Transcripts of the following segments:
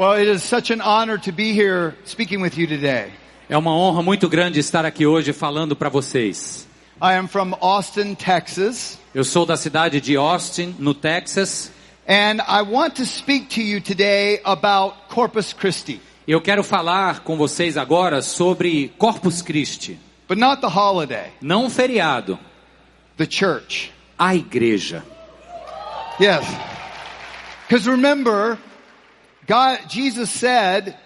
Well, it is such an honor to be here speaking with you today. É uma honra muito grande estar aqui hoje falando para vocês. I am from Austin, Texas, Eu sou da cidade de Austin, no Texas, and I want to speak to you today about Corpus Christi, eu quero falar com vocês agora sobre Corpus Christi, but not the holiday, não um feriado, the church. a igreja. Yes. Because remember, God, Jesus said,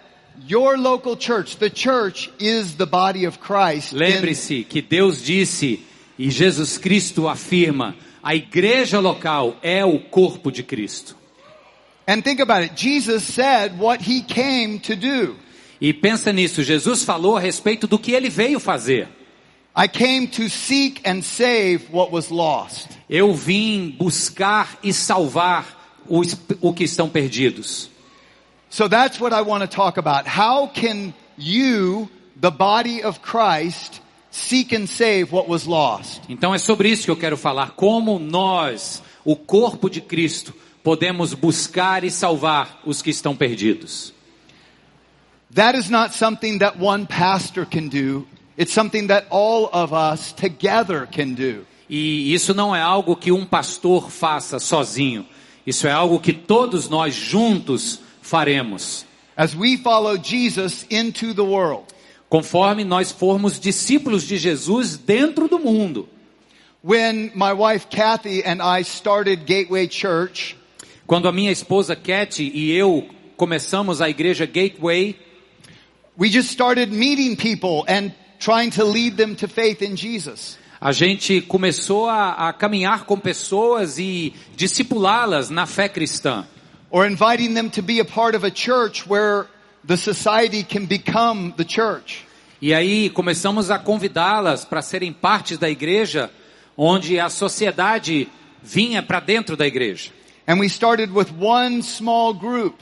your local church, the church is the body of Christ. Lembre-se que Deus disse e Jesus Cristo afirma: a igreja local é o corpo de Cristo. and think about it. Jesus said what he came to do. E pensa nisso, Jesus falou a respeito do que ele veio fazer. I came to seek and save what was lost. Eu vim buscar e salvar os, o que estão perdidos. So that's what I want to talk about. How can you, the body of Christ, seek and save what was lost? Então é sobre isso que eu quero falar. Como nós, o corpo de Cristo, podemos buscar e salvar os que estão perdidos. That is not something that one pastor can do. It's something that all of us together can do. E isso não é algo que um pastor faça sozinho. Isso é algo que todos nós juntos faremos. As we follow Jesus into the world. Conforme nós formos discípulos de Jesus dentro do mundo. When my wife Kathy and I started Gateway Church, Quando a minha esposa Cat e eu começamos a igreja Gateway, we just started meeting people and trying to lead them to faith in Jesus. a gente começou a, a caminhar com pessoas e discipulá-las na fé cristã. Or inviting them to be a part of a church where the society can become the church. E aí começamos a convidá-las para serem partes da igreja, onde a sociedade vinha para dentro da igreja. And we started with one small group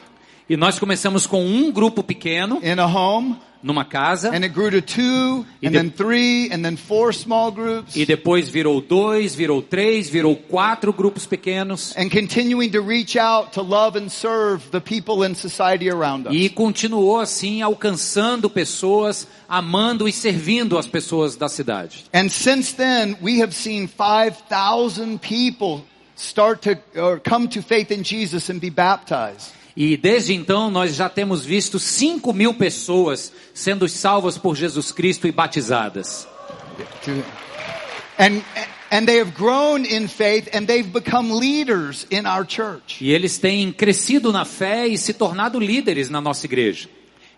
E nós começamos com um grupo pequeno, in a home, numa casa, and it grew to two, E and de- then three, and then four small groups, e depois virou dois, virou três, virou quatro grupos pequenos. and continuing to reach out to love and serve the people in society around us. E continuou assim, alcançando pessoas, amando e servindo as pessoas da cidade. And since then, we have seen 5,000 people start to, or come to faith in Jesus and be baptized. E desde então nós já temos visto 5 mil pessoas sendo salvas por Jesus Cristo e batizadas. And, and they have grown in faith and they've become leaders in our church. E eles têm crescido na fé e se tornado líderes na nossa igreja.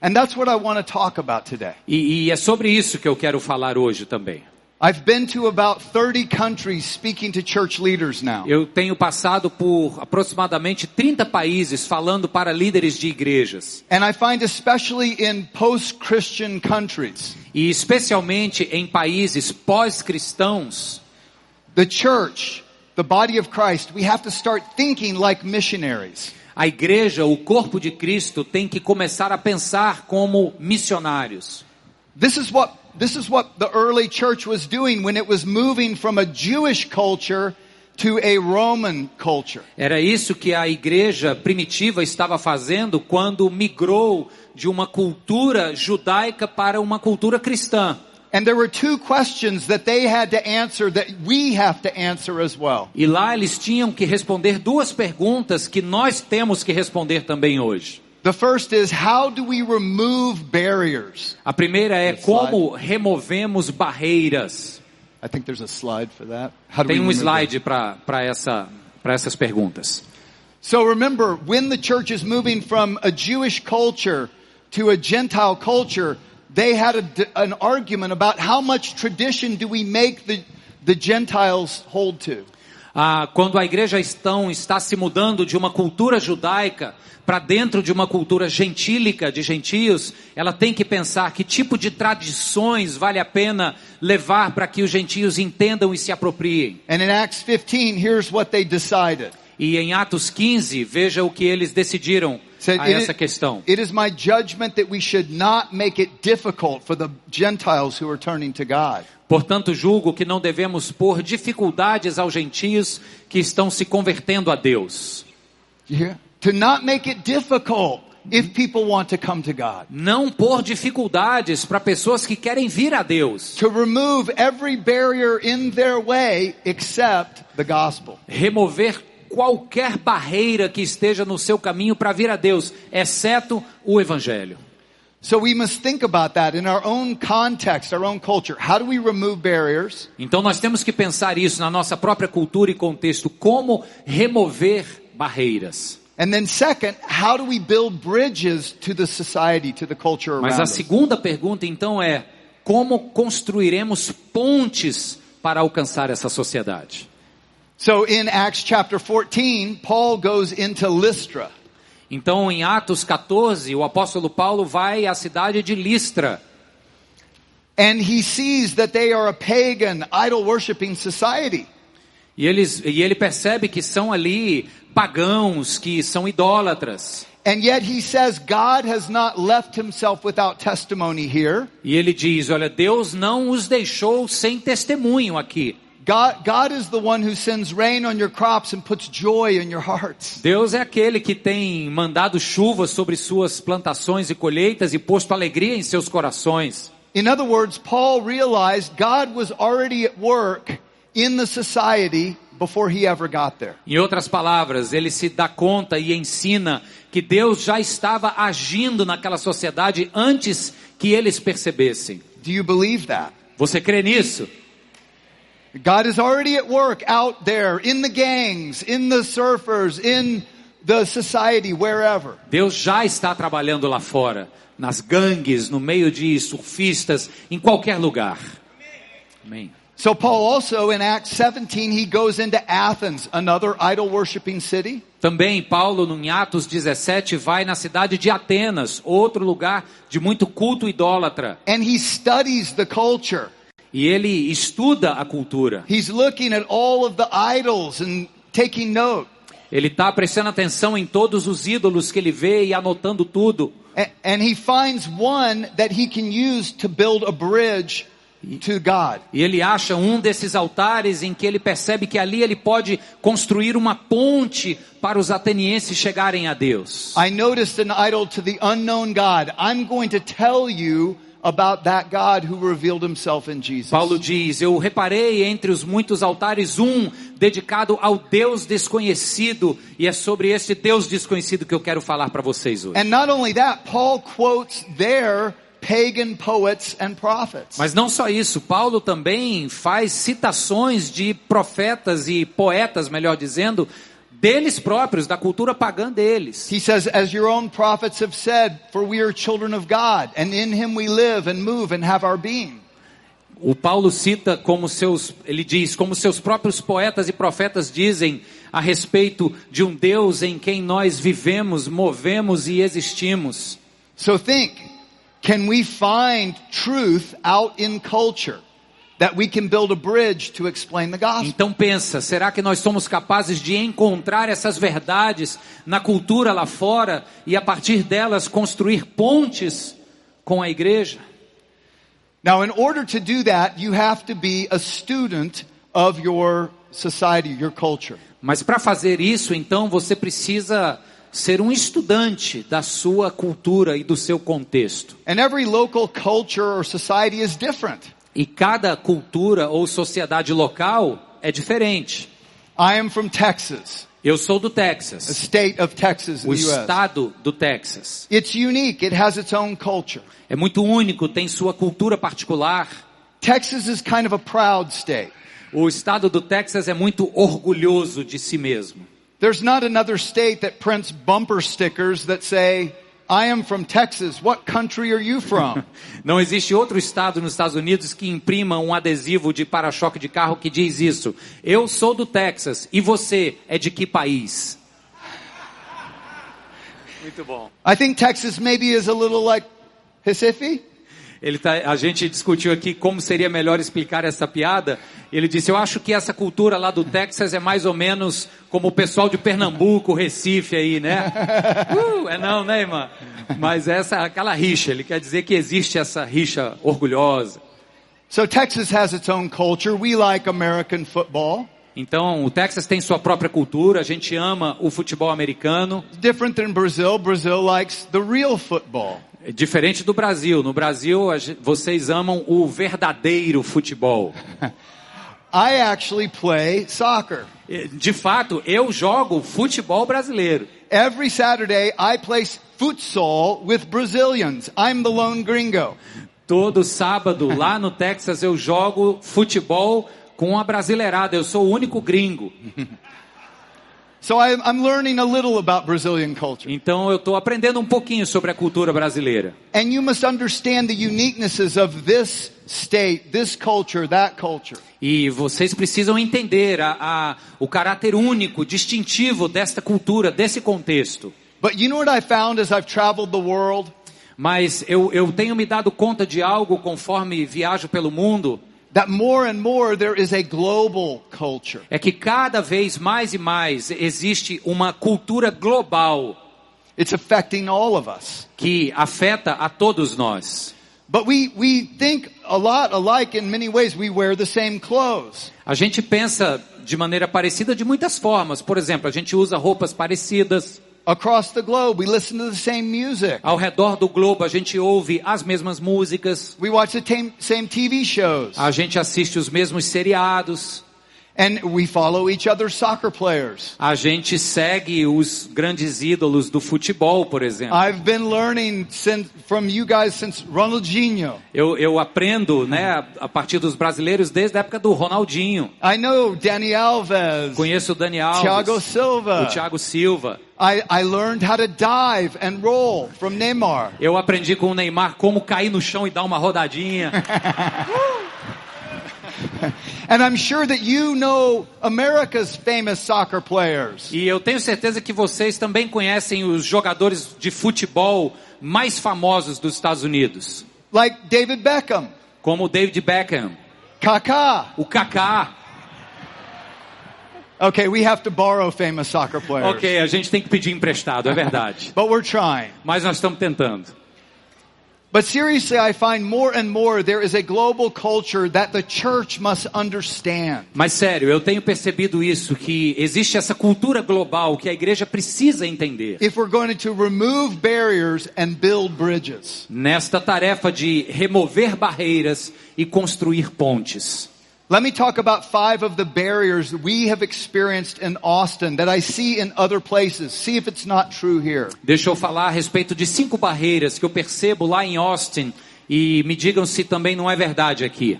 And that's what I want to talk about today. E, e é sobre isso que eu quero falar hoje também. I've been to about 30 countries speaking to church leaders now. Eu tenho passado por aproximadamente 30 países falando para líderes de igrejas. And I find especially in post-Christian countries, E especialmente em países pós-cristãos, the church, the body of Christ, we have to start thinking like missionaries. a igreja, o corpo de Cristo, tem que começar a pensar como missionários. This is what this is what the early church was doing when it was moving from a Jewish culture to a Roman culture. Era isso que a igreja primitiva estava fazendo quando migrou de uma cultura judaica para uma cultura cristã. And there were two questions that they had to answer that we have to answer as well. E lá eles tinham que responder duas perguntas que nós temos que responder também hoje. The first is how do we remove barriers? A primeira é como removemos barreiras. I think there's a slide for that. How do Tem um slide para essa, para essas perguntas. So remember, when the church is moving from a Jewish culture to a Gentile culture, they had a, an argument about how much tradition do we make the, the Gentiles hold to. Ah, quando a igreja estão, está se mudando de uma cultura judaica para dentro de uma cultura gentílica de gentios, ela tem que pensar que tipo de tradições vale a pena levar para que os gentios entendam e se apropriem. And in Acts 15, here's what they decided. E em Atos 15, veja o que eles decidiram a "It essa questão. It is my judgment that we should not make it difficult for the Gentiles who are turning to God. Portanto, julgo que não devemos pôr dificuldades aos gentios que estão se convertendo a Deus. Não por dificuldades para pessoas que querem vir a Deus. To remove every barrier in their way except the gospel. Remover qualquer barreira que esteja no seu caminho para vir a Deus, exceto o Evangelho. So we must think about that in our own context, our own culture. How do we remove barriers? Então nós temos que pensar isso na nossa própria cultura e contexto, como remover barreiras. And then second, how do we build bridges to the society, to the culture Mas around a us? segunda pergunta então é: como construiremos pontes para alcançar essa sociedade? So in Acts chapter 14, Paul goes into Lystra. Então, em Atos 14, o apóstolo Paulo vai à cidade de Listra And he sees that they are a pagan, idol worshiping society. e, eles, e ele percebe que são ali pagãos, que são idólatras. And yet he says God has not left himself without testimony here. E ele diz: Olha, Deus não os deixou sem testemunho aqui. God, God is the one who sends rain on your crops and puts joy in your hearts. Deus é aquele que tem mandado chuva sobre suas plantações e colheitas e posto alegria em seus corações. In other words, Paul realized God was already at work in the society before he ever got there. Em outras palavras, ele se dá conta e ensina que Deus já estava agindo naquela sociedade antes que eles percebessem. Do you believe that? Você crê nisso? God is already at work out there in the gangs, in the surfers, in the society, wherever. Deus já está trabalhando lá fora, nas gangues, no meio de surfistas, em qualquer lugar. Amém. So Paul also in Acts 17, he goes into Athens, another idol worshiping city. Também Paulo, em Atos 17, vai na cidade de Atenas, outro lugar de muito culto idólatra. And he studies the culture. E ele estuda a cultura. He's looking at all of the idols and taking note. Ele está prestando atenção em todos os ídolos que ele vê e anotando tudo. And he finds one that he can use to build a bridge to God. E ele acha um desses altares em que ele percebe que ali ele pode construir uma ponte para os atenienses chegarem a Deus. I noticed an idol to the unknown God. I'm going to tell you about that God who revealed himself in Jesus. Paulo diz: Eu reparei entre os muitos altares um dedicado ao Deus desconhecido, e é sobre este Deus desconhecido que eu quero falar para vocês hoje. And not only that, Paul quotes their pagan poets and prophets. Mas não só isso, Paulo também faz citações de profetas e poetas, melhor dizendo, deles próprios, da cultura pagã deles. He says, as your own prophets have said, for we are children of God, and in him we live and move and have our being. O Paulo cita como seus, ele diz, como seus próprios poetas e profetas dizem a respeito de um Deus em quem nós vivemos, movemos e existimos. So think, can we find truth out in culture Então pensa, será que nós somos capazes de encontrar essas verdades na cultura lá fora e a partir delas construir pontes com a igreja? Now, in order to do that, you have to be a student of your society, your culture. Mas para fazer isso, então você precisa ser um estudante da sua cultura e do seu contexto. And every local culture or society is different. E cada cultura ou sociedade local é diferente. I am from Texas, Eu sou do Texas, state of Texas o estado do Texas. It's unique. It has its own culture. É muito único, tem sua cultura particular. Texas is kind of a proud state. O estado do Texas é muito orgulhoso de si mesmo. There's not another state that prints bumper stickers that say, I am from Texas. What country are you from? Não existe outro estado nos Estados Unidos que imprima um adesivo de para-choque de carro que diz isso. Eu sou do Texas e você é de que país? Muito bom. I think Texas maybe is a little like Recife. Ele tá, a gente discutiu aqui como seria melhor explicar essa piada. Ele disse: Eu acho que essa cultura lá do Texas é mais ou menos como o pessoal de Pernambuco, Recife aí, né? Uh, é não, né, irmã? Mas essa aquela rixa. Ele quer dizer que existe essa rixa orgulhosa. So Texas has its own culture. We like American football. Então, o Texas tem sua própria cultura, a gente ama o futebol americano. Different than Brazil. Brazil likes the real football. É Diferente do Brasil. No Brasil, vocês amam o verdadeiro futebol. I actually play soccer. De fato, eu jogo futebol brasileiro. Every Saturday, I play futsal with Brazilians. I'm the lone gringo. Todo sábado, lá no Texas, eu jogo futebol com a brasileirada. Eu sou o único gringo. So I, I'm learning a little about Brazilian culture. Então, eu estou aprendendo um pouquinho sobre a cultura brasileira. And you must understand the uniquenesses of this state, this culture, that culture. E vocês precisam entender a, a- o caráter único, distintivo desta cultura, desse contexto. But you know what I found as I've traveled the world? Mas eu, eu tenho me dado conta de algo conforme viajo pelo mundo, That more and more there is a global culture. é que cada vez mais e mais existe uma cultura global It's affecting all of us. que afeta a todos nós. But we, we think a lot alike in many ways. We wear the same clothes. A gente pensa de maneira parecida de muitas formas. Por exemplo, a gente usa roupas parecidas. Across the globe, we listen to the same music. Ao redor do globo, a gente ouve as mesmas músicas. We watch the same TV shows. A gente assiste os mesmos seriados. And we follow each other's soccer players. A gente segue os grandes ídolos do futebol, por exemplo. I've been learning since, from you guys since Ronaldinho. Eu, eu aprendo, né, a- partir dos brasileiros desde a época do Ronaldinho. I know Danny Alves, Conheço o Dani Alves, Thiago Silva. o Thiago Silva. I, I learned how to dive and roll from Neymar. Eu aprendi com o Neymar como cair no chão e dar uma rodadinha. And I'm sure that you know America's famous soccer players. E eu tenho certeza que vocês também conhecem os jogadores de futebol mais famosos dos Estados Unidos, Like David Beckham, como David Beckham, Kaká. o Kaká. Okay, we have to borrow famous soccer players. Ok, a gente tem que pedir emprestado, é verdade. But we're trying. Mas nós estamos tentando. But seriously, I find more and more there is a global culture that the church must understand. Mas sério, eu tenho percebido isso, que existe essa cultura global que a igreja precisa entender. If we're going to remove barriers and build bridges. Nesta tarefa de remover barreiras e construir pontes. Let me talk about five of the barriers we have experienced in Austin that I see in other places. See if it's not true here. Deixa eu falar a respeito de cinco barreiras que eu percebo lá em Austin e me digam se também não é verdade aqui.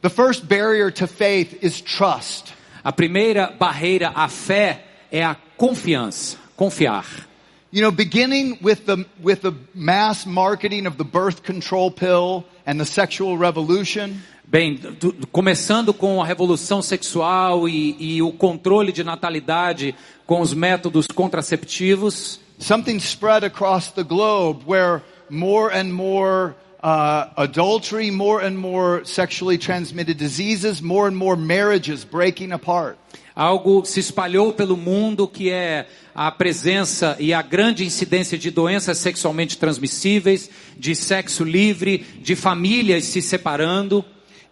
The first barrier to faith is trust. A primeira barreira à fé é a confiança, confiar. You know, beginning with the, with the mass marketing of the birth control pill and the sexual revolution, Bem, tu- começando com a revolução sexual e, e o controle de natalidade com os métodos contraceptivos, something spread across the globe where more and more uh, adultery, more and more sexually transmitted diseases, more and more marriages breaking apart. algo se espalhou pelo mundo que é a presença e a grande incidência de doenças sexualmente transmissíveis, de sexo livre, de famílias se separando.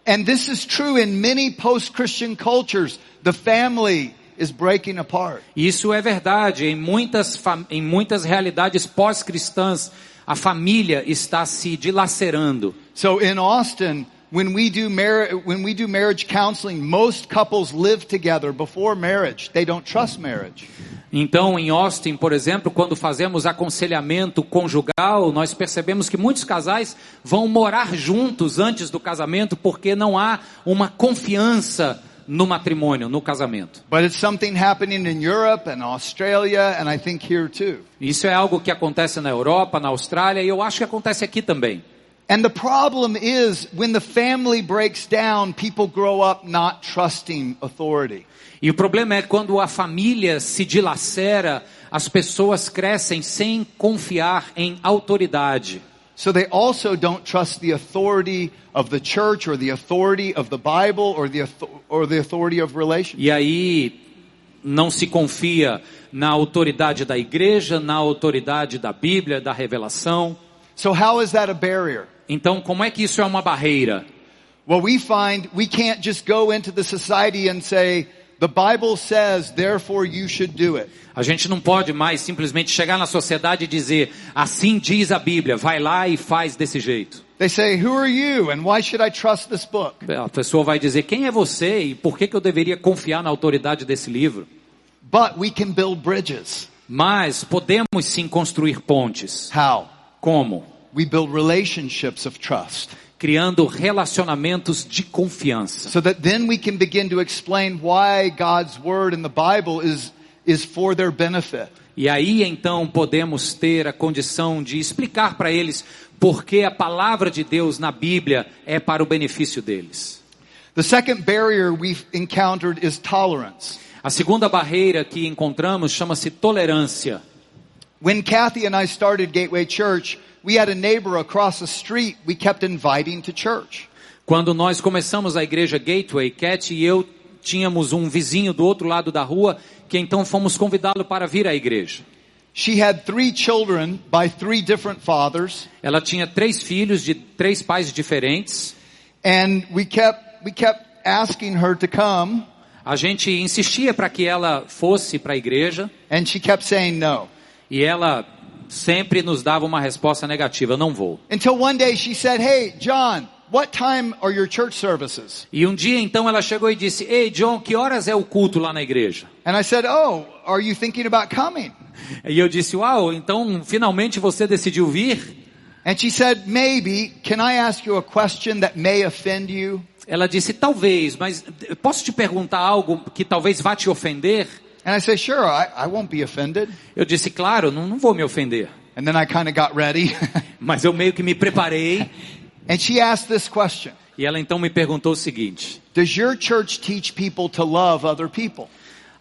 And this is true in many post-Christian cultures. The family is breaking apart. Isso é verdade em muitas, em muitas realidades pós-cristãs. A família está se dilacerando. So in Austin, when we do mar- when we do marriage counseling, most couples live together before marriage. They don't trust marriage. Então, em Austin, por exemplo, quando fazemos aconselhamento conjugal, nós percebemos que muitos casais vão morar juntos antes do casamento porque não há uma confiança no matrimônio, no casamento. But it's something happening in Europe and Australia and I think here too. Isso é algo que acontece na Europa, na Austrália e eu acho que acontece aqui também. And the problem is when the family breaks down, people grow up not trusting authority. E o problema é quando a família se dilacera, as pessoas crescem sem confiar em autoridade. So they also don't trust the authority of the church or the authority of the Bible or the, or the authority of. E aí não se confia na autoridade da igreja, na autoridade da Bíblia, da revelação. So how is that a barrier? Então, como é que isso é uma barreira? Well, we find we can't just go into the society and say, The Bible says, therefore you should do it. A gente não pode mais simplesmente chegar na sociedade e dizer, assim diz a Bíblia, vai lá e faz desse jeito. They say, who are you and why should I trust this book? A pessoa vai dizer, quem é você e por que, que eu deveria confiar na autoridade desse livro? But we can build bridges. Mas podemos sim construir pontes. How? Como? We build relationships of trust. Criando relacionamentos de confiança. So that then we can begin to explain why God's word in the Bible is, is for their benefit. E aí então podemos ter a condição de explicar para eles por que a palavra de Deus na Bíblia é para o benefício deles. The second barrier we've encountered is tolerance. A segunda barreira que encontramos chama-se tolerância. When Kathy and I started Gateway Church, we had a neighbor across the street we kept inviting to church. Quando nós começamos a igreja Gateway, Cat e eu tínhamos um vizinho do outro lado da rua que então fomos convidá-lo para vir à igreja. She had three children by three different fathers, Ela tinha três filhos de três pais diferentes. and we kept we kept asking her to come, A gente insistia para que ela fosse para a igreja and she kept saying no. e ela sempre nos dava uma resposta negativa, não vou. Until one day she said, "Hey, John, what time are your church services?" E um dia então ela chegou e disse: Ei John, que horas é o culto lá na igreja? And I said, "Oh, are you thinking about coming?" E eu disse: Uau, então finalmente você decidiu vir? And she said, "Maybe. Can I ask you a question that may offend you?" Ela disse: Talvez, mas posso te perguntar algo que talvez vá te ofender? And I said, "Sure, I, I won't be offended." Eu disse: Claro, não, não vou me ofender. And then I kind of got ready. Mas eu meio que me preparei. and she asked this question. E ela então me perguntou o seguinte: Does your church teach people to love other people?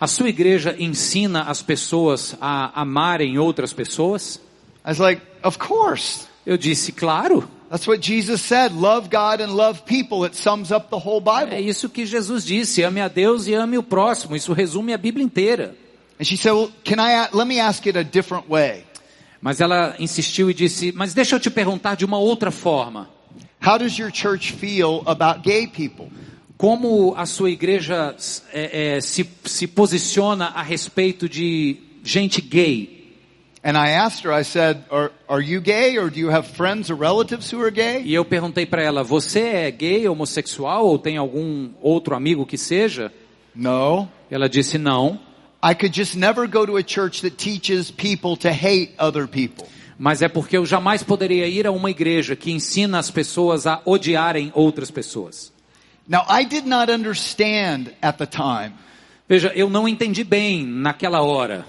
A sua igreja ensina as pessoas a amarem outras pessoas? I was like, of course. Eu disse: Claro. That's what Jesus said. Love God and love people. It sums up the whole É Bible. isso que Jesus disse: ame a Deus e ame o próximo. Isso resume a Bíblia inteira. And she said, well, can I, let me ask it a different way. Mas ela insistiu e disse: Mas deixa eu te perguntar de uma outra forma. How does your church feel about gay people? Como a sua igreja é, é, se, se posiciona a respeito de gente gay? E eu perguntei para ela: Você é gay, homossexual ou tem algum outro amigo que seja? No. Ela disse: Não. I could just never go to a church that teaches people to hate other people. Mas é porque eu jamais poderia ir a uma igreja que ensina as pessoas a odiarem outras pessoas. Now, I did not understand at the time, Veja, eu não entendi bem naquela hora.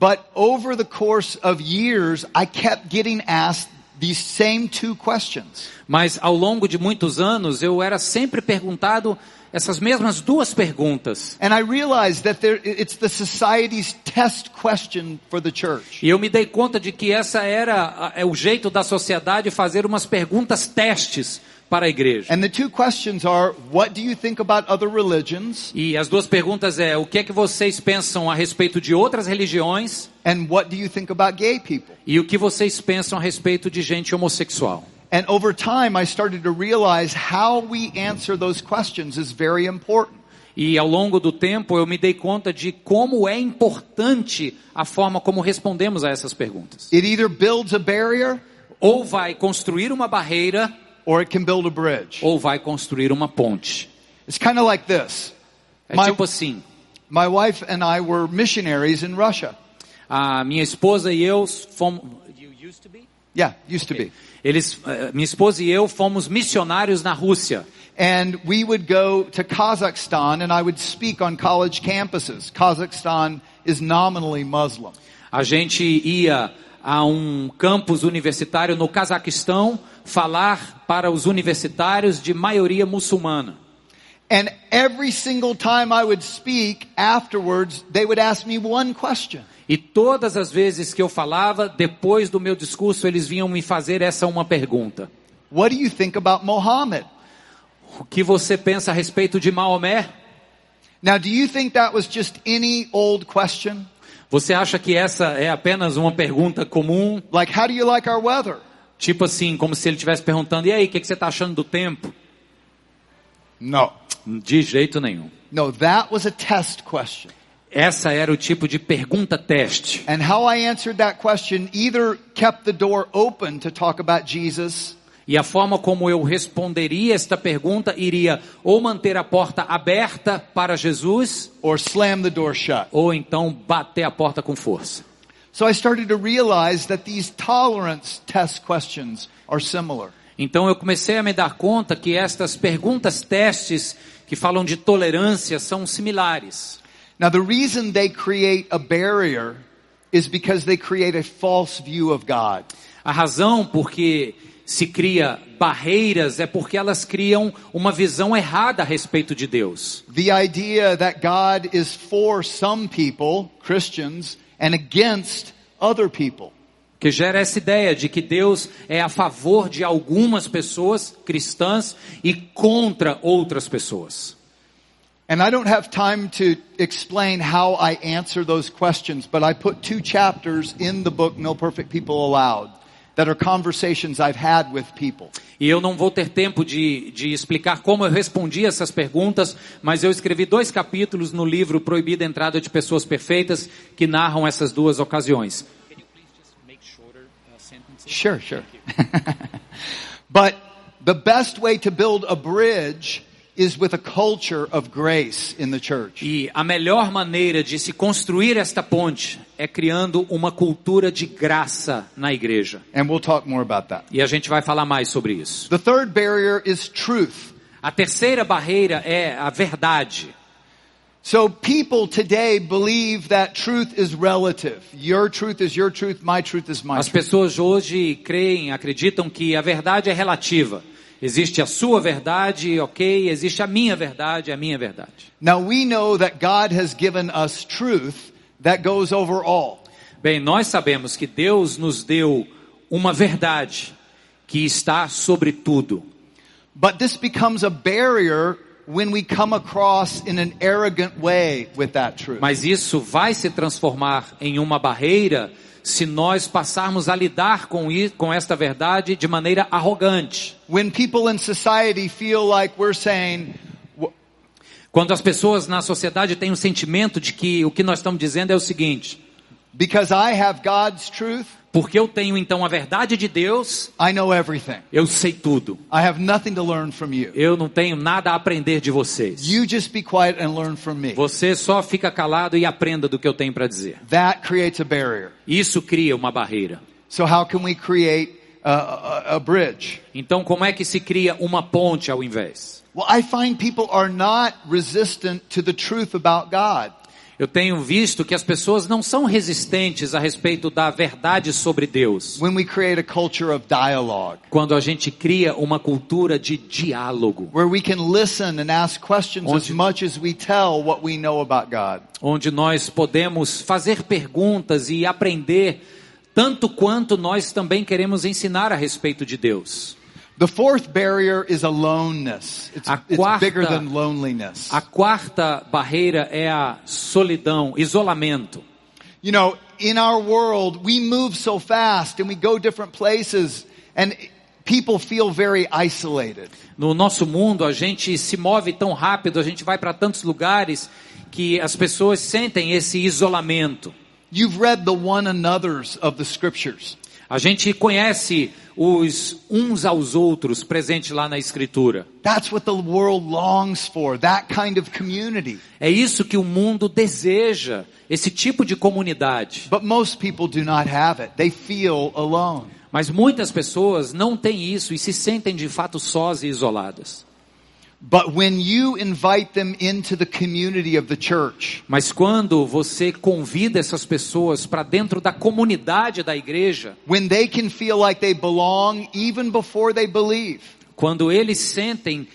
But over the course of years, I kept getting asked these same two questions. Mas ao longo de muitos anos eu era sempre perguntado essas mesmas duas perguntas. And I realized that there, it's the society's test question for the church. E eu me dei conta de que essa era é o jeito da sociedade fazer umas perguntas testes para a igreja. And the two questions are, what do you think about other religions? E as duas perguntas é o que é que vocês pensam a respeito de outras religiões And what do you think about gay people? e o que vocês pensam a respeito de gente homossexual. And over time, I started to realize how we answer those questions is very important. E ao longo do tempo eu me dei conta de como é importante a forma como respondemos a essas perguntas. It either builds a barrier Ou vai construir uma barreira or it can build a bridge. ou vai construir uma ponte. It's kind of like this. É My, tipo assim, my wife and I were missionaries in Russia. a minha esposa e eu fomos Yeah, used to be. eles, eh, minha esposa e eu fomos missionários na Rússia. And we would go to Kazakhstan and I would speak on college campuses. Kazakhstan is nominally Muslim. A gente ia a um campus universitário no Cazaquistão falar para os universitários de maioria muçulmana. And every single time I would speak afterwards, they would ask me one question. E todas as vezes que eu falava, depois do meu discurso, eles vinham me fazer essa uma pergunta. What do you think about Mohammed? O que você pensa a respeito de Maomé? Now, do you think that was just any old question? Você acha que essa é apenas uma pergunta comum? Like, how do you like our weather? Tipo assim, como se ele estivesse perguntando, e aí, o que, que você está achando do tempo? No. De jeito nenhum. No, that was a test question. Essa era o tipo de pergunta teste. And how I answered that question either kept the door open to talk about Jesus E a forma como eu responderia esta pergunta iria ou manter a porta aberta para Jesus, or slam the door shut. ou então bater a porta com força. So I started to realize that these tolerance test questions are similar. Então eu comecei a me dar conta que estas perguntas testes que falam de tolerância são similares. Now the reason they create a barrier is because they create a false view of God. A razão por que se cria barreiras é porque elas criam uma visão errada a respeito de Deus. The idea that God is for some people, Christians, and against other people. Que gera essa ideia de que Deus é a favor de algumas pessoas cristãs e contra outras pessoas. And I don't have time to explain how I answer those questions, but I put two chapters in the book No Perfect People Allowed that are conversations I've had with people. E eu não vou ter tempo de, de explicar como eu respondi essas perguntas, mas eu escrevi dois capítulos no livro Proibida a Entrada de Pessoas Perfeitas que narram essas duas ocasiões. Sure, sure. but the best way to build a bridge is with a culture of grace in the church. E a melhor maneira de se construir esta ponte é criando uma cultura de graça na igreja. And we'll talk more about that. E a gente vai falar mais sobre isso. The third barrier is truth. A terceira barreira é a verdade. So people today believe that truth is relative. Your truth is your truth, my truth is my As pessoas hoje creem, acreditam que a verdade é relativa. Existe a sua verdade, ok, existe a minha verdade, a minha verdade. Now we know that God has given us truth that goes over all. Bem, nós sabemos que Deus nos deu uma verdade que está sobre tudo. But this becomes a barrier when we come across in an arrogant way with that truth. Mas isso vai se transformar em uma barreira se nós passarmos a lidar com, com esta verdade de maneira arrogante. When people in society feel like we're saying, "W- Quando as pessoas na sociedade têm o sentimento de que o que nós estamos dizendo é o seguinte: because I have God's truth, porque eu tenho então a verdade de Deus, I know everything. eu sei tudo. I have nothing to learn from you. Eu não tenho nada a aprender de vocês. You just be quiet and learn from me. Você só fica calado e aprenda do que eu tenho para dizer. Isso cria uma barreira. So how can we create a, a, a bridge? Então, como é que se cria uma ponte ao invés? Well, I find people are not resistant to the truth about God. Eu tenho visto que as pessoas não são resistentes a respeito da verdade sobre Deus. When we create a culture of dialogue, Quando a gente cria uma cultura de diálogo, where we can listen and ask questions as Onde- much as we tell what we know about God. onde nós podemos fazer perguntas e aprender tanto quanto nós também queremos ensinar a respeito de Deus. The fourth barrier is aloneness. It's, A it's quarta- bigger than loneliness. A quarta barreira é a solidão, isolamento. You know, in our world, we move so fast and we go different places and people feel very isolated. No nosso mundo, a gente se move tão rápido, a gente vai para tantos lugares que as pessoas sentem esse isolamento. You've read the one another's of the scriptures. A gente conhece os uns aos outros presentes lá na escritura. For, kind of. É isso que o mundo deseja, esse tipo de comunidade. But most people do not have it. They feel alone. Mas muitas pessoas não têm isso e se sentem de fato sós e isoladas. But when you invite them into the community of the church, Mas quando você convida essas pessoas para dentro da comunidade da igreja, when they can feel like they belong even before they believe, quando eles sentem,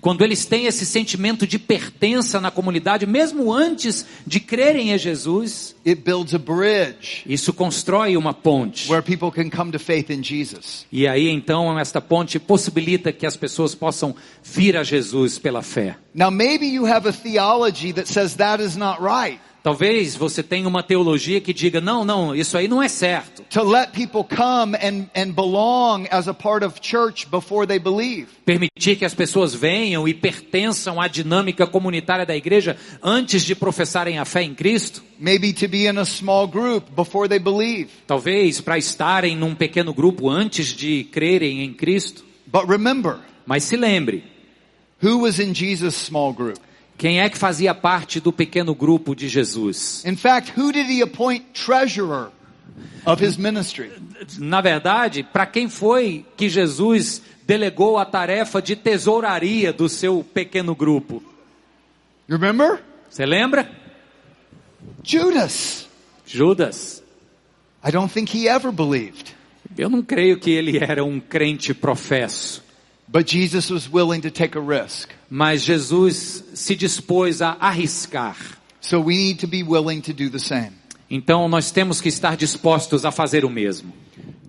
quando eles têm esse sentimento de pertença na comunidade, mesmo antes de crerem em Jesus, it builds a bridge isso constrói uma ponte. where people can come to faith in Jesus. E aí então esta ponte possibilita que as pessoas possam vir a Jesus pela fé. Now maybe you have a theology that says that is not right. Talvez você tenha uma teologia que diga: não, não, isso aí não é certo. to let people come and, and belong as a part of church before they believe. Permitir que as pessoas venham e pertençam à dinâmica comunitária da igreja antes de professarem a fé em Cristo. Maybe to be in a small group before they believe. Talvez para estarem num pequeno grupo antes de crerem em Cristo. But remember, Mas se lembre, who was in Jesus' small group? Quem é que fazia parte do pequeno grupo de Jesus? In fact, who did he appoint treasurer of his ministry? Na verdade, para quem foi que Jesus delegou a tarefa de tesouraria do seu pequeno grupo? You remember? Você lembra? Judas. Judas. I don't think he ever believed. Eu não creio que ele era um crente professo. But Jesus was willing to take a risk. Mas Jesus se dispôs a arriscar. So we need to be willing to do the same. Então nós temos que estar dispostos a fazer o mesmo.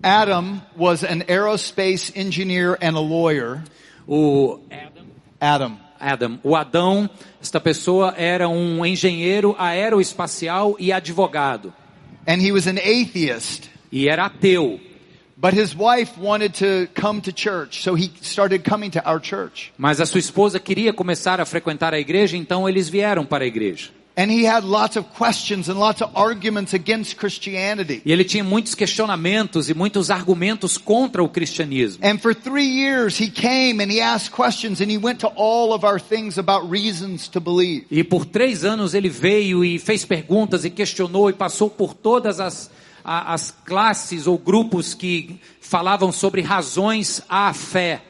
Adam was an aerospace engineer and a lawyer. O Adam. Adam, o Adão, esta pessoa era um engenheiro aeroespacial e advogado. And he was an atheist. E era ateu. But his wife wanted to come to church, so he started coming to our church. Mas a sua esposa queria começar a frequentar a igreja, então eles vieram para a igreja. And he had lots of questions and lots of arguments against Christianity. E ele tinha muitos questionamentos e muitos argumentos contra o cristianismo. And for three years he came and he asked questions and he went to all of our things about reasons to believe. E por três anos ele veio e fez perguntas e questionou e passou por todas as, a- as classes ou grupos que falavam sobre razões à fé.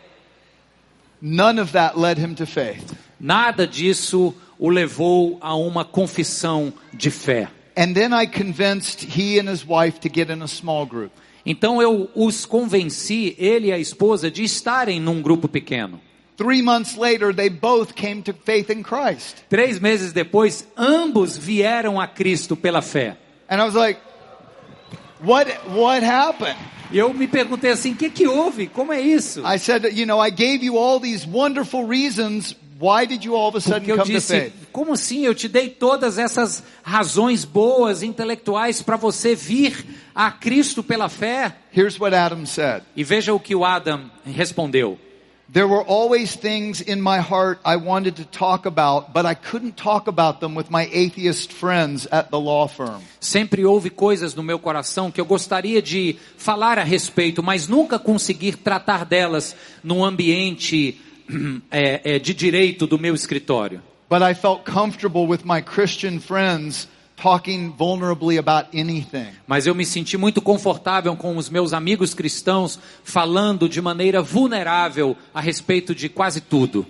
None of that led him to faith. Nada disso o levou a uma confissão de fé. And then I convinced he and his wife to get in a small group. Então eu os convenci, ele e a esposa, de estarem num grupo pequeno. Three months later, they both came to faith in Christ. Três meses depois, ambos vieram a Cristo pela fé. And I was like, what, what happened? Eu me perguntei assim, o que que houve? Como é isso? I said, you know, I gave you all these wonderful reasons. Why did you all of a sudden Porque eu come to disse, faith? como assim? Eu te dei todas essas razões boas, intelectuais, para você vir a Cristo pela fé. Here's what Adam said. E veja o que o Adam respondeu. There were always things in my heart I wanted to talk about, but I couldn't talk about them with my atheist friends at the law firm. Sempre houve coisas no meu coração que eu gostaria de falar a respeito, mas nunca consegui tratar delas num ambiente é, é, de direito do meu escritório. But I felt comfortable with my Christian friends talking vulnerably about anything. Mas eu me senti muito confortável com os meus amigos cristãos falando de maneira vulnerável a respeito de quase tudo.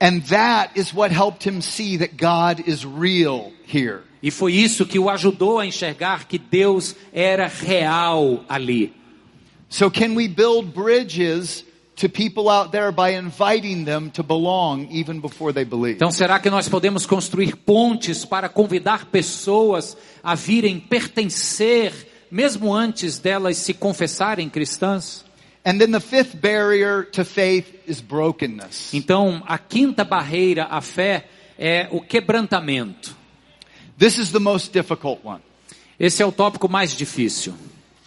And that is what helped him see that God is real here. E foi isso que o ajudou a enxergar que Deus era real ali. So can we build bridges to people out there by inviting them to belong even before they believe? Então, será que nós podemos construir pontes para convidar pessoas a virem pertencer, mesmo antes delas se confessarem cristãs? And then the fifth barrier to faith is brokenness. Então, a quinta barreira à fé é o quebrantamento. This is the most difficult one Esse é o tópico mais difícil,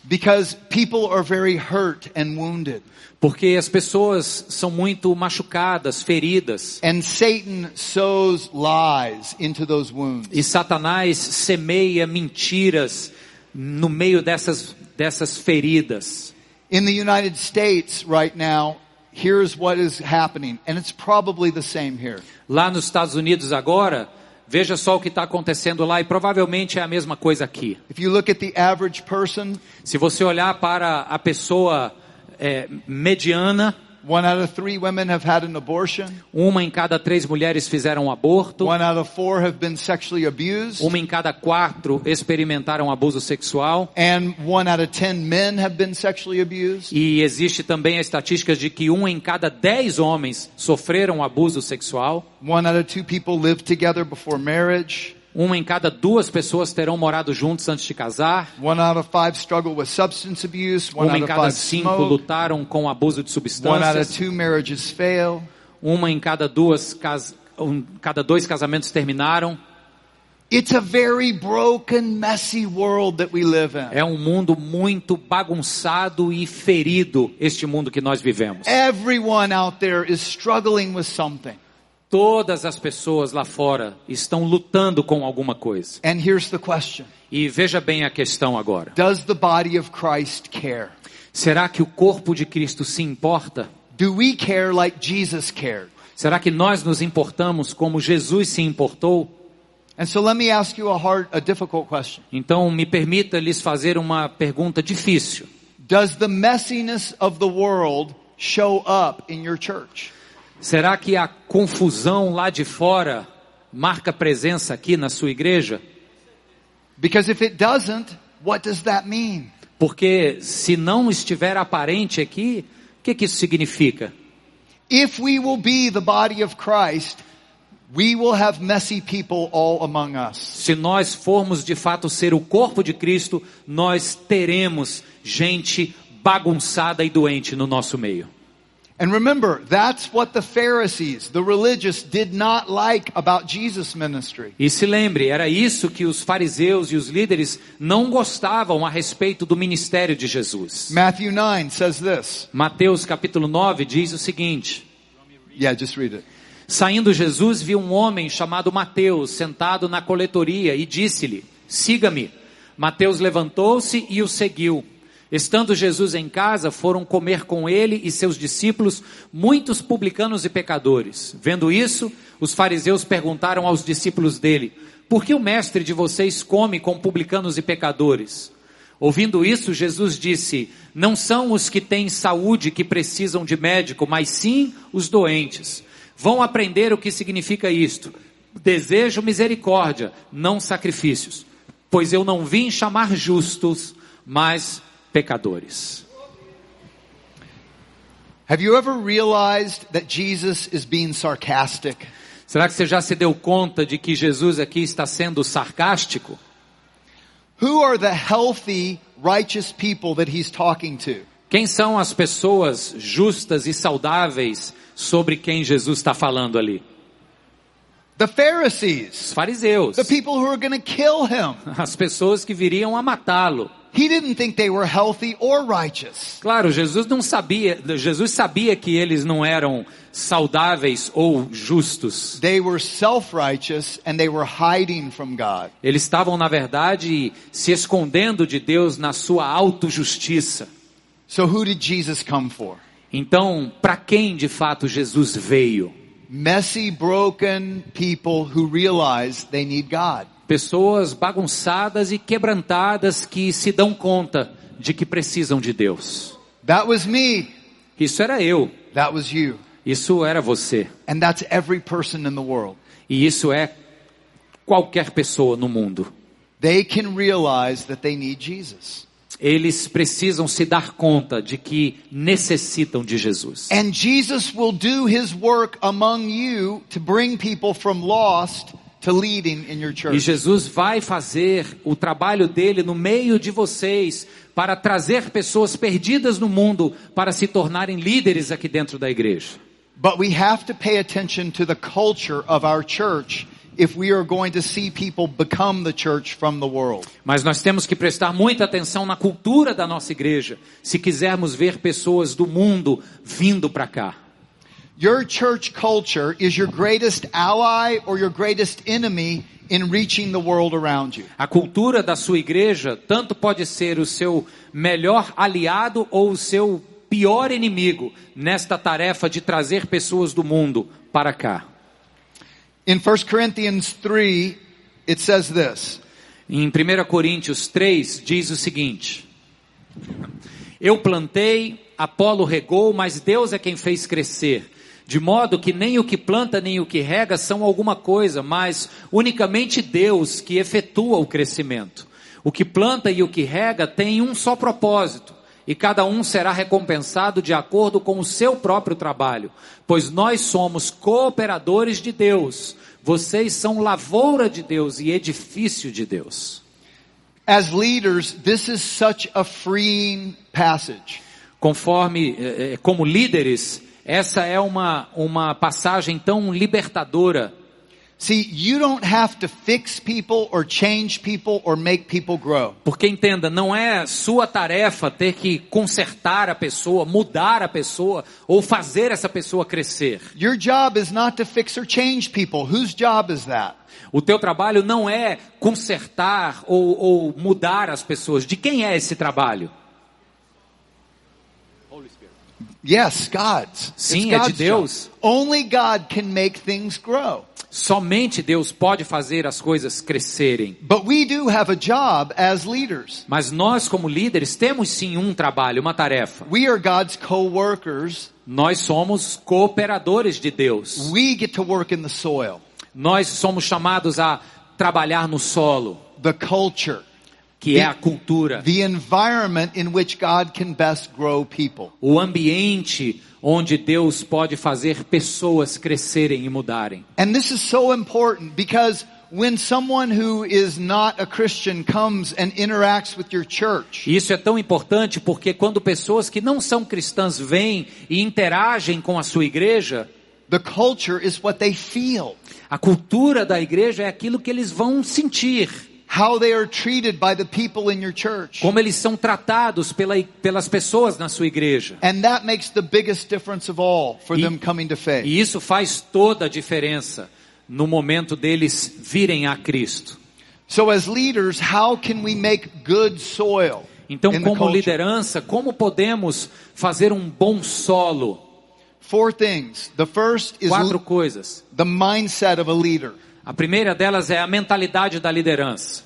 because people are very hurt and wounded. porque as pessoas são muito machucadas, feridas, And Satan sows lies into those wounds. e Satanás semeia mentiras no meio dessas, dessas feridas. In the United States right now, here's what is happening, and it's probably the same here. Lá nos Estados Unidos agora, veja só o que está acontecendo lá e provavelmente é a mesma coisa aqui. Person, Se você olhar para a pessoa é, mediana, one out of three women have had an abortion. uma em cada três mulheres fizeram um aborto, One out of four have been sexually abused. uma em cada quatro experimentaram abuso sexual. And one out of ten men have been sexually abused. E existe também a estatística de que um em cada dez homens sofreram abuso sexual. One out of two people live together before marriage. Uma em cada duas pessoas terão morado juntos antes de casar. One out of five struggle with substance abuse. Uma em cada cinco smoke. lutaram com abuso de substâncias. Uma em cada duas, cas... um, cada dois casamentos terminaram. It's a very broken, messy world that we live in. É um mundo muito bagunçado e ferido, este mundo que nós vivemos. Everyone out there is struggling with something. Todas as pessoas lá fora estão lutando com alguma coisa. And here's the question. E veja bem a questão agora. Does the body of Christ care? Será que o corpo de Cristo se importa? Do we care like Jesus cared? Será que nós nos importamos como Jesus se importou? And so let me ask you a hard, a difficult question. Então, me permita lhes fazer uma pergunta difícil. Does the messiness of the world show up in your church? Será que a confusão lá de fora marca presença aqui na sua igreja? Because if it doesn't, what does that mean? Porque se não estiver aparente aqui, o que, que isso significa? If we will be the body of Christ, we will have messy people all among us. Se nós formos de fato ser o corpo de Cristo, nós teremos gente bagunçada e doente no nosso meio. And remember, that's what the Pharisees, the religious, did not like about Jesus' ministry. E se lembre, era isso que os fariseus e os líderes não gostavam a respeito do ministério de Jesus. Matthew 9 says this. Mateus capítulo 9 diz o seguinte: Yeah, just read it. Saindo Jesus viu um homem chamado Mateus sentado na coletoria e disse-lhe: Siga-me. Mateus levantou-se e o seguiu. Estando Jesus em casa, foram comer com ele e seus discípulos muitos publicanos e pecadores. Vendo isso, os fariseus perguntaram aos discípulos dele: Por que o mestre de vocês come com publicanos e pecadores? Ouvindo isso, Jesus disse: Não são os que têm saúde que precisam de médico, mas sim os doentes. Vão aprender o que significa isto. Desejo misericórdia, não sacrifícios. Pois eu não vim chamar justos, mas pecadores. Have you ever realized that Jesus is being sarcastic? Será que você já se deu conta de que Jesus aqui está sendo sarcástico? Who are the healthy, righteous people that he's talking to? Quem são as pessoas justas e saudáveis sobre quem Jesus está falando ali? The Pharisees. Os fariseus. The people who are kill him. As pessoas que viriam a matá-lo. He didn't think they were healthy or righteous. Claro, Jesus não sabia, Jesus sabia que eles não eram saudáveis ou justos. They were self-righteous and they were hiding from God. Eles estavam, na verdade, se escondendo de Deus na sua autojustiça. So who did Jesus come for? Então, para quem de fato Jesus veio? Messy, broken people who realize they need God. Pessoas bagunçadas e quebrantadas que se dão conta de que precisam de Deus. That was me. Isso era eu. That was you. Isso era você. And that's every person in the world. E isso é qualquer pessoa no mundo. They can realize that they need Jesus. Eles precisam se dar conta de que necessitam de Jesus. And Jesus will do his work among you to bring people from lost to leading in your E. Jesus vai fazer o trabalho dele no meio de vocês para trazer pessoas perdidas no mundo para se tornarem líderes aqui dentro da igreja. But we have to pay attention to the culture of our church if we are going to see people become the church from the world. Mas nós temos que prestar muita atenção na cultura da nossa igreja, se quisermos ver pessoas do mundo vindo para cá. Your church culture is your greatest ally or your greatest enemy in reaching the world around you. A cultura da sua igreja tanto pode ser o seu melhor aliado ou o seu pior inimigo nesta tarefa de trazer pessoas do mundo para cá. In 1 Corinthians 3, it says this. Em 1 Coríntios 3 diz o seguinte: Eu plantei, Apolo regou, mas Deus é quem fez crescer. De modo que nem o que planta nem o que rega são alguma coisa, mas unicamente Deus que efetua o crescimento. O que planta e o que rega têm um só propósito, e cada um será recompensado de acordo com o seu próprio trabalho, pois nós somos cooperadores de Deus. Vocês são lavoura de Deus e edifício de Deus. As leaders, this is such a freeing passage. Conforme, eh, eh, como líderes, essa é uma, uma passagem tão libertadora. See, you don't have to fix people or change people or make people grow. Porque entenda, não é sua tarefa ter que consertar a pessoa, mudar a pessoa ou fazer essa pessoa crescer. Your job is not to fix or change people. Whose job is that? O teu trabalho não é consertar ou, ou mudar as pessoas. De quem é esse trabalho? Yes, God's. Sim, It's é de Deus. Only God can make things grow. Somente Deus pode fazer as coisas crescerem. But we do have a job as leaders. Mas nós, como líderes, temos sim um trabalho, uma tarefa. We are God's co-workers. Nós somos cooperadores de Deus. We get to work in the soil, Nós somos chamados a trabalhar no solo, the culture, que é a cultura, the environment in which God can best grow people. o ambiente onde Deus pode fazer pessoas crescerem e mudarem. And this is so important because when someone who is not a Christian comes and interacts with your church, Isso é tão importante porque quando pessoas que não são cristãs vêm e interagem com a sua igreja, the culture is what they feel. a cultura da igreja é aquilo que eles vão sentir. How they are treated by the people in your church. como eles são tratados pela, pelas pessoas na sua igreja. And that makes the biggest difference of all for E- them coming to faith. E isso faz toda a diferença no momento deles virem a Cristo. So as leaders, how can we make good soil Então, como liderança, como podemos fazer um bom solo? Four things. The first is Quatro coisas. the mindset of a leader. A primeira delas é a mentalidade da liderança.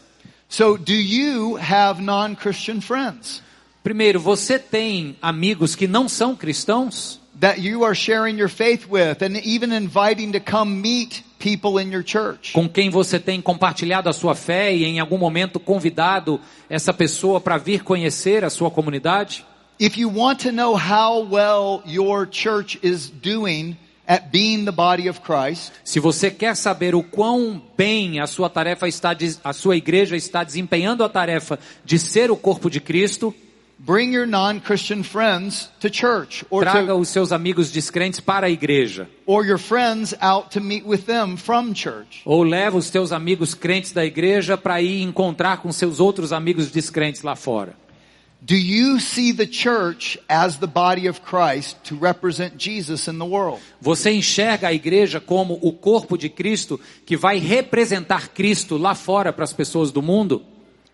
So do you have non-Christian friends Primeiro, você tem amigos que não são cristãos? that you are sharing your faith with and even inviting to come meet people in your church? Com quem você tem compartilhado a sua fé e em algum momento convidado essa pessoa para vir conhecer a sua comunidade? If you want to know how well your church is doing at being the body of Christ, Se você quer saber o quão bem a sua tarefa está, a sua igreja está desempenhando a tarefa de ser o corpo de Cristo, bring your non-Christian friends to church or traga to, os seus amigos descrentes para a igreja. or your friends out to meet with them from church. Ou leva os teus amigos crentes da igreja para ir encontrar com seus outros amigos descrentes lá fora. Do you see the church as the body of Christ to represent Jesus in the world? Você enxerga a igreja como o corpo de Cristo que vai representar Cristo lá fora para as pessoas do mundo?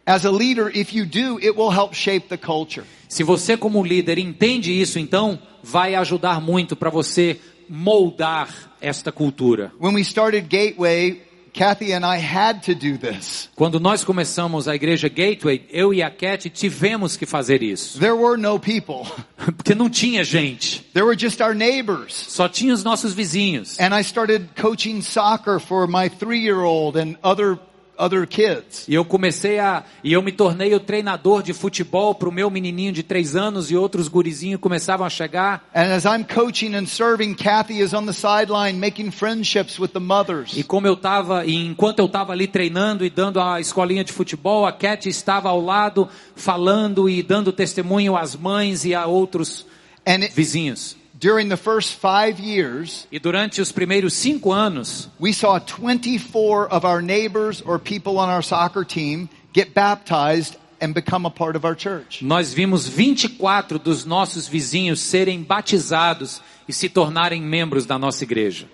As a leader, if you do, it will help shape the culture. Se você como líder entende isso, então vai ajudar muito para você moldar esta cultura. When we started Gateway, Kathy and I had to do this. Quando nós começamos a igreja Gateway, eu e a Cat tivemos que fazer isso. There were no people. Porque não tinha gente. There were just our neighbors. Só tinha os nossos vizinhos. And I started coaching soccer for my three-year-old and other, other kids. E eu comecei a, e eu me tornei o treinador de futebol para o meu menininho de três anos e outros gurizinhos começavam a chegar. And as I'm coaching and serving, Kathy is on the sideline making friendships with the mothers. E como eu estava, e enquanto eu estava ali treinando e dando a escolinha de futebol, a Cat estava ao lado falando e dando testemunho às mães e a outros And it, vizinhos. During the first five years, E durante os primeiros cinco anos, we saw 24 of our neighbors or people on our soccer team get baptized and become a part of our church. nós vimos 24 dos nossos vizinhos serem batizados e se tornarem membros da nossa igreja.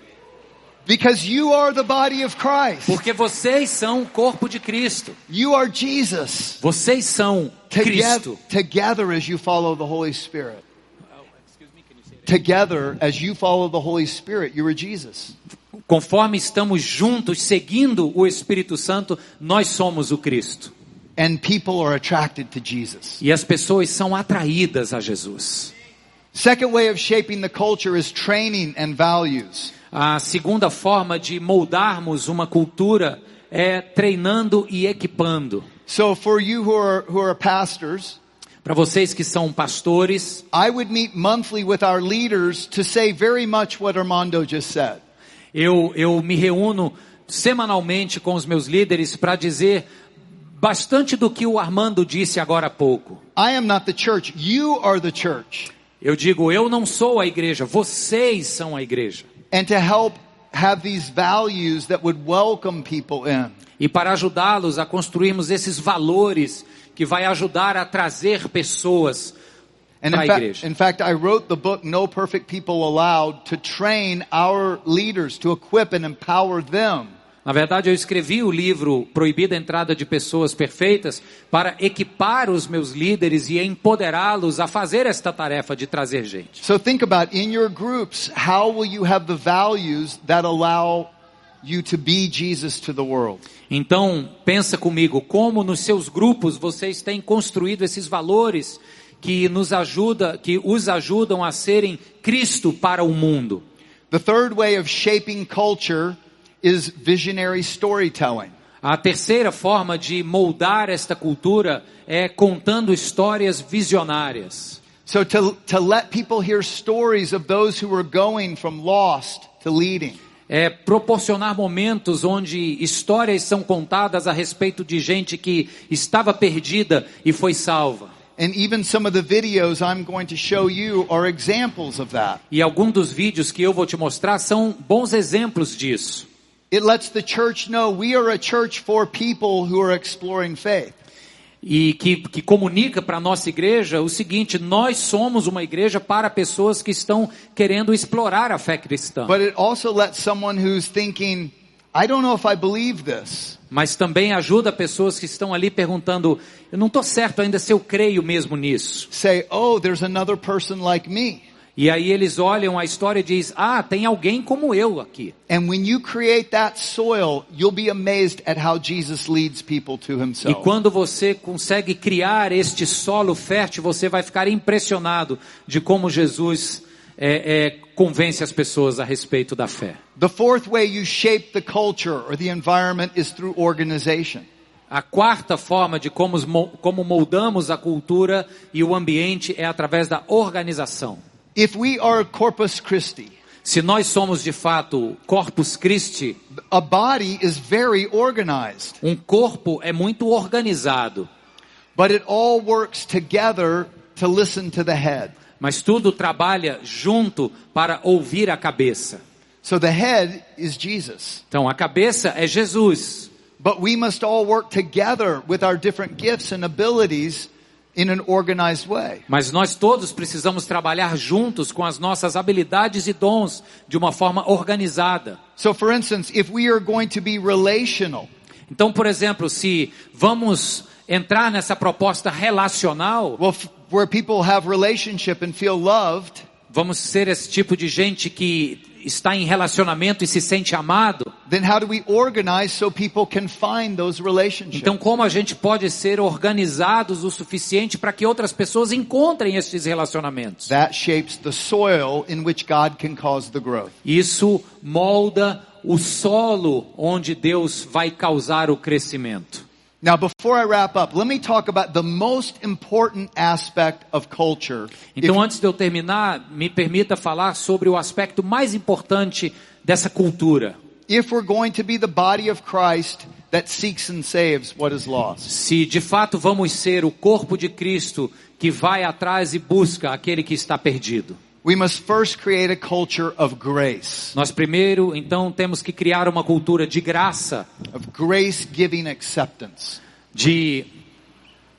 Because you are the body of Christ. Porque vocês são o corpo de Cristo. You are Jesus. Vocês são Cristo. together as you follow the Holy Spirit. Together as you follow the Holy Spirit, you are Jesus. Conforme estamos juntos seguindo o Espírito Santo, nós somos o Cristo. And people are attracted to Jesus. E as pessoas são atraídas a Jesus. Second way of shaping the culture is training and values. A segunda forma de moldarmos uma cultura é treinando e equipando. So for you who are, who are pastors, Para vocês que são pastores, I would meet monthly with our leaders to say very much what Armando just said. eu, eu me reúno semanalmente com os meus líderes para dizer bastante do que o Armando disse agora há pouco. I am not the church. You are the church. Eu digo, eu não sou a igreja, vocês são a igreja. And to help have these values that would welcome people in. E para ajudá-los a construirmos esses valores que vai ajudar a trazer pessoas para a fact, igreja. in fact, I wrote the book No Perfect People Allowed to train our leaders, to equip and empower them Na verdade, eu escrevi o livro Proibida a Entrada de Pessoas Perfeitas para equipar os meus líderes e empoderá-los a fazer esta tarefa de trazer gente. So think about in your groups, how will you have the values that allow you to be Jesus to the world? Então, pensa comigo, como nos seus grupos vocês têm construído esses valores que nos ajuda, que os ajudam a serem Cristo para o mundo. The third way of shaping culture is visionary storytelling. A terceira forma de moldar esta cultura é contando histórias visionárias. So to, to let people hear stories of those who are going from lost to leading. É proporcionar momentos onde histórias são contadas a respeito de gente que estava perdida e foi salva. And even some of the videos I'm going to show you are examples of that. E alguns dos vídeos que eu vou te mostrar são bons exemplos disso. It lets the church know we are a church for people who are exploring faith. E que, que comunica para a nossa igreja o seguinte: nós somos uma igreja para pessoas que estão querendo explorar a fé cristã. But it also lets someone who's thinking, I don't know if I believe this. Mas também ajuda pessoas que estão ali perguntando: eu não estou certo ainda se eu creio mesmo nisso. Say, oh, there's another person like me. E aí eles olham a história e diz: ah, tem alguém como eu aqui. And when you create that soil, you'll be amazed at how Jesus leads people to E quando você consegue criar este solo fértil, você vai ficar impressionado de como Jesus é, é, convence as pessoas a respeito da fé. The fourth way you shape the culture or the environment is through organization. A quarta forma de como, como moldamos a cultura e o ambiente é através da organização. If we are Corpus Christi, Se nós somos de fato Corpus Christi, a body is very organized, um corpo é muito organizado, but it all works together to listen to the head. mas tudo trabalha junto para ouvir a cabeça. So the head is Jesus. Então a cabeça é Jesus. But we must all work together with our different gifts and abilities in an organized way. Mas nós todos precisamos trabalhar juntos com as nossas habilidades e dons de uma forma organizada. So for instance, if we are going to be relational, Então, por exemplo, se vamos entrar nessa proposta relacional, where people have relationship and feel loved, vamos ser esse tipo de gente que está em relacionamento e se sente amado. then how do we organize so people can find those relationships? Então, como a gente pode ser organizados o suficiente para que outras pessoas encontrem esses relacionamentos? That shapes the soil in which God can cause the growth. Isso molda o solo onde Deus vai causar o crescimento. Now, before I wrap up, let me talk about the most important aspect of culture. Então, If- antes de eu terminar, me permita falar sobre o aspecto mais importante dessa cultura. if we're going to be the body of Christ that seeks and saves what is lost. Se de fato vamos ser o corpo de Cristo que vai atrás e busca aquele que está perdido. We must first create a culture of grace, Nós primeiro, então, temos que criar uma cultura de graça, of grace giving acceptance. de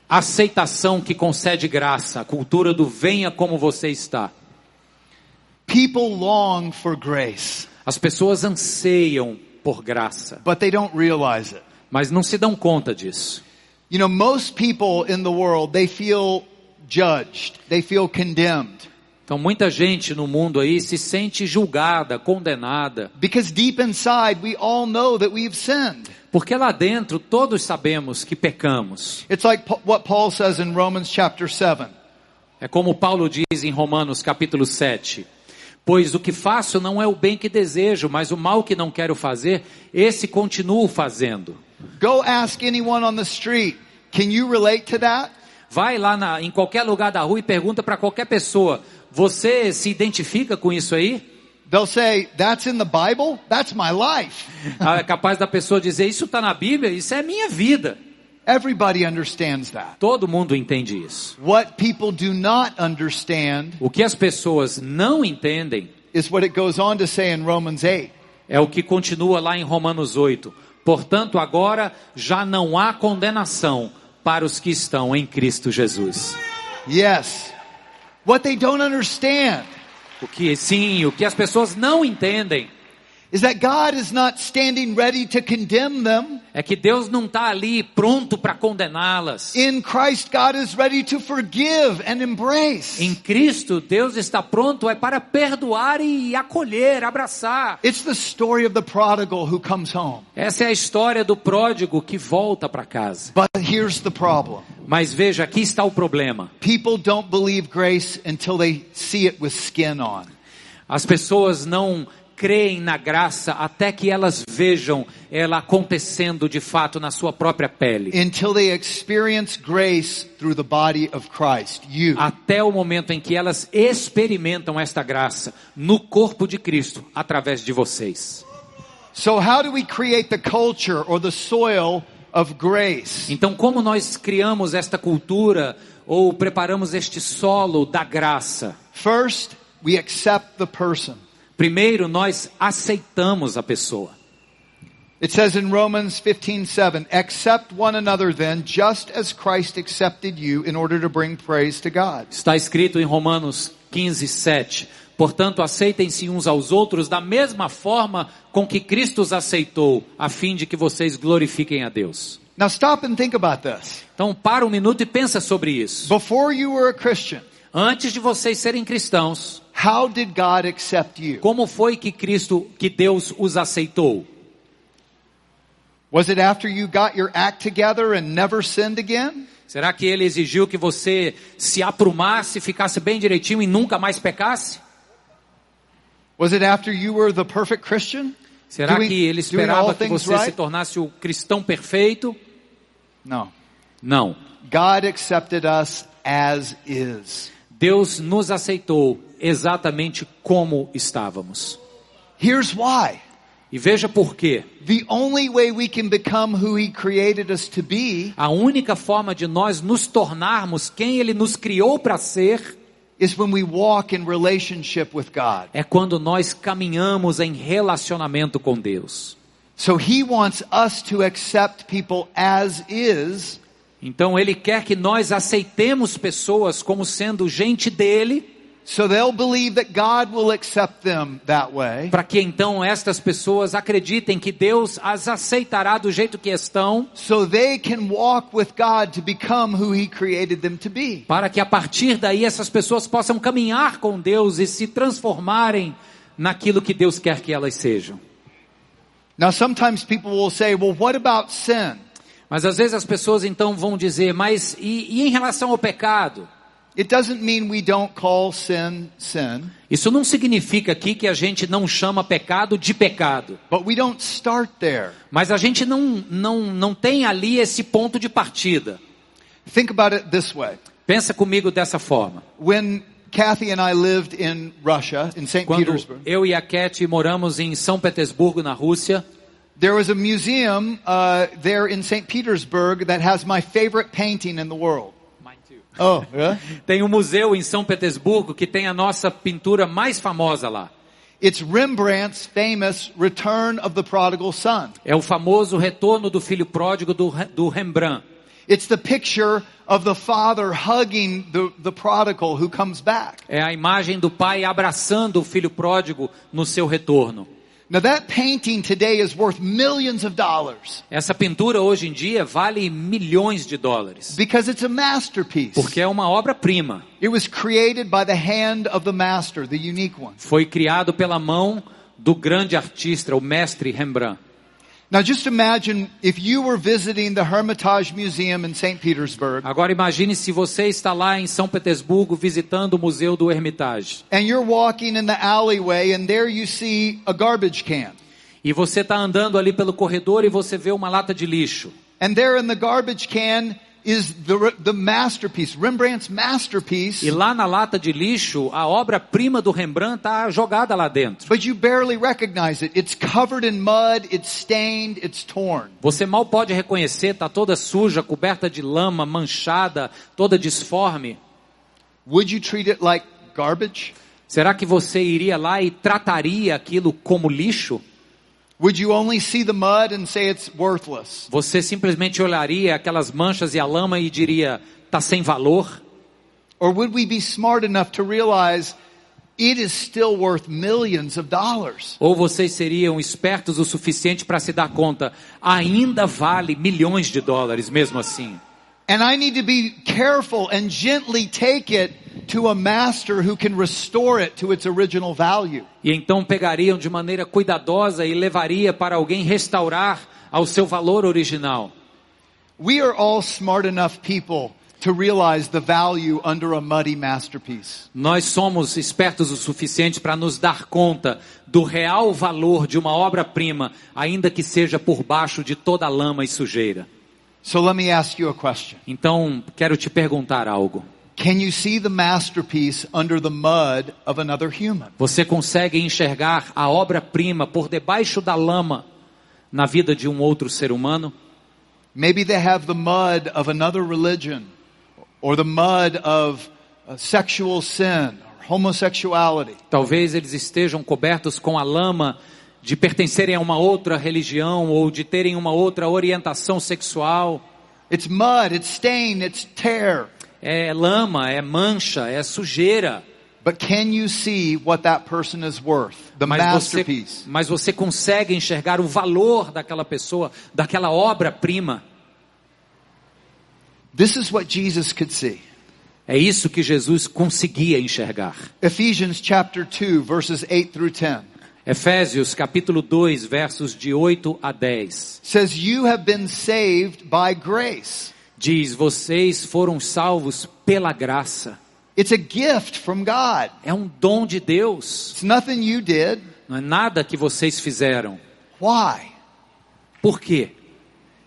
aceitação que concede graça, a cultura do venha como você está. People long for grace, As pessoas anseiam por graça, but they don't realize it. mas não se dão conta disso. You know, most people in the world, they feel judged. They feel condemned. Então muita gente no mundo aí se sente julgada, condenada, Because deep inside, we all know that we've sinned. porque lá dentro todos sabemos que pecamos. It's like what Paul says in Romans chapter 7. É como Paulo diz em Romanos capítulo 7. Pois o que faço não é o bem que desejo, mas o mal que não quero fazer, esse continuo fazendo. Go ask anyone on the street, can you relate to that? Vai lá na- em qualquer lugar da rua e pergunta para qualquer pessoa: você se identifica com isso aí? They'll say, that's in the Bible? That's my life. Ah, É capaz da pessoa dizer: isso está na Bíblia, isso é minha vida. Everybody understands that. Todo mundo entende isso. What people do not understand O que as pessoas não entendem is what it goes on to say in Romans 8. É o que continua lá em Romanos 8. Portanto, agora já não há condenação para os que estão em Cristo Jesus. Yes. What they don't understand O que sim, o que as pessoas não entendem is that God is not standing ready to condemn them. é que Deus não está ali pronto para condená-las. In Christ, God is ready to forgive and embrace. Em Cristo, Deus está pronto é para perdoar e acolher, abraçar. It's the story of the prodigal who comes home. Essa é a história do pródigo que volta para casa. But here's the problem. Mas veja, aqui está o problema. People don't believe grace until they see it with skin on. As pessoas não creem na graça até que elas vejam ela acontecendo de fato na sua própria pele. Until they experience grace through the body of Christ. You. Até o momento em que elas experimentam esta graça no corpo de Cristo através de vocês. So how do we create the culture or the soil of grace? Então, como nós criamos esta cultura ou preparamos este solo da graça? First, we accept the person. Primeiro, nós aceitamos a pessoa. It says in Romans 15:7, accept one another then, just as Christ accepted you in order to bring praise to God. Está escrito em Romanos 15, 7. Portanto, aceitem-se uns aos outros da mesma forma com que Cristo os aceitou, a fim de que vocês glorifiquem a Deus. Now stop and think about this. Então, para um minuto e pensa sobre isso. Before you were a Christian, Antes de vocês serem cristãos, how did God accept you? como foi que Cristo, que Deus os aceitou? Was it after you got your act together and never sinned again? Será que ele exigiu que você se aprumasse, ficasse bem direitinho e nunca mais pecasse? Was it after you were the perfect Christian? Será Doing- que ele esperava que você se right? tornasse o cristão perfeito? No. Não. God accepted us as is. Deus nos aceitou exatamente como estávamos. Here's why. E veja por quê. A única forma de nós nos tornarmos quem Ele nos criou para ser is when we walk in relationship with God. é quando nós caminhamos em relacionamento com Deus. So He wants us to accept people as is Então Ele quer que nós aceitemos pessoas como sendo gente dele, so they'll believe that God will accept them that way. para que então estas pessoas acreditem que Deus as aceitará do jeito que estão, So they can walk with God to become who He created them to be. para que a partir daí essas pessoas possam caminhar com Deus e se transformarem naquilo que Deus quer que elas sejam. Now sometimes people will say, well, what about sin? Mas às vezes as pessoas então vão dizer, mas e, e em relação ao pecado? It doesn't mean we don't call sin sin, Isso não significa aqui que a gente não chama pecado de pecado. but we don't start there. Mas a gente não, não, não tem ali esse ponto de partida. Think about it this way. Pensa comigo dessa forma. When Kathy and I lived in Russia, in St. Quando Petersburg, eu e a Cat moramos em São Petersburgo, na Rússia, there was a museum uh, there in St. Petersburg that has my favorite painting in the world. Oh, yeah? tem um museu em São Petersburgo que tem a nossa pintura mais famosa lá. It's Rembrandt's famous Return of the Prodigal Son. É o famoso Retorno do Filho Pródigo do, do Rembrandt. It's the picture of the father hugging the, the prodigal who comes back. É a imagem do pai abraçando o filho pródigo no seu retorno. Now that painting today is worth millions of dollars Essa pintura hoje em dia vale milhões de dólares, because it's a masterpiece. porque é uma obra-prima. It was created by the hand of the master, the unique one. Foi criado pela mão do grande artista, o mestre Rembrandt. Now just imagine if you were visiting the Hermitage Museum in St. Petersburg Agora imagine se você está lá em São Petersburgo visitando o Museu do Hermitage and you're walking in the alleyway and there you see a garbage can. e você está andando ali pelo corredor e você vê uma lata de lixo. And there in the garbage can is the, the masterpiece, Rembrandt's masterpiece. E lá na lata de lixo, a obra-prima do Rembrandt está jogada lá dentro. But you barely recognize it. It's covered in mud, it's stained, it's torn. Você mal pode reconhecer, está toda suja, coberta de lama, manchada, toda disforme. Would you treat it like garbage? Será que você iria lá e trataria aquilo como lixo? Você simplesmente olharia aquelas manchas e a lama e diria, tá sem valor? Or would we be smart enough to realize it is still worth millions of dollars? Ou vocês seriam espertos o suficiente para se dar conta, ainda vale milhões de dólares mesmo assim? And I need to be careful and gently take it to a master who can restore it to its original value. E então pegariam de maneira cuidadosa e levaria para alguém restaurar ao seu valor original. We are all smart enough people to realize the value under a muddy masterpiece. Nós somos espertos o suficiente para nos dar conta do real valor de uma obra-prima, ainda que seja por baixo de toda a lama e sujeira. So let me ask you a question. Então, quero te perguntar algo. Can you see the masterpiece under the mud of another human? Você consegue enxergar a obra-prima por debaixo da lama na vida de um outro ser humano? Maybe they have the mud of another religion or the mud of uh, sexual sin or homosexuality. Talvez eles estejam cobertos com a lama de pertencerem a uma outra religião ou de terem uma outra orientação sexual. It's mud, it's stain, it's tear. É lama, é mancha, é sujeira. But can you see what that person is worth? The Mas você, masterpiece. mas você consegue enxergar o valor daquela pessoa, daquela obra-prima. This is what Jesus could see. É isso que Jesus conseguia enxergar. Ephesians chapter 2 verses 8 through 10 Efésios capítulo 2, versos de 8 a 10. says you have been saved by grace. Diz: Vocês foram salvos pela graça. It's a gift from God. É um dom de Deus. It's nothing you did. Não é nada que vocês fizeram. Why? Por quê?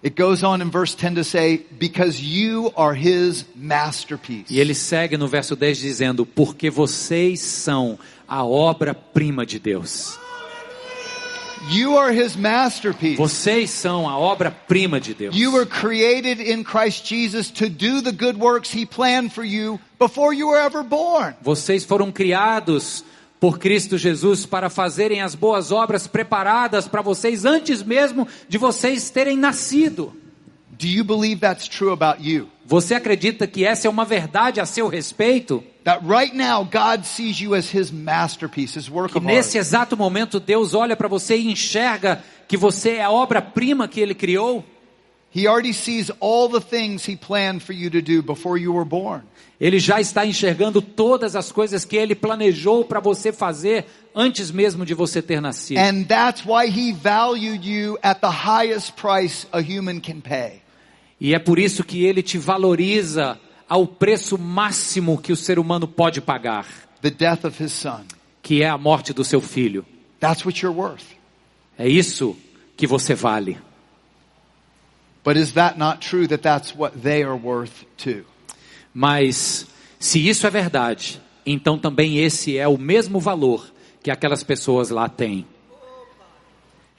It goes on in verse 10 to say, because you are his masterpiece. E ele segue no verso 10 dizendo: Porque vocês são a obra-prima de Deus. You are his masterpiece. Vocês são a obra-prima de Deus. You were created in Christ Jesus to do the good works he planned for you before you were ever born. Vocês foram criados por Cristo Jesus para fazerem as boas obras preparadas para vocês antes mesmo de vocês terem nascido. Do you believe that's true about you? Você acredita que essa é uma verdade a seu respeito? That right now God sees you as his masterpiece, his work Que of nesse art. exato momento Deus olha para você e enxerga que você é a obra-prima que ele criou? He already sees all the things he planned for you to do before you were born. Ele já está enxergando todas as coisas que ele planejou para você fazer antes mesmo de você ter nascido. And that's why he valued you at the highest price a human can pay. E é por isso que ele te valoriza ao preço máximo que o ser humano pode pagar, que é a morte do seu filho. É isso que você vale. Mas se isso é verdade, então também esse é o mesmo valor que aquelas pessoas lá têm.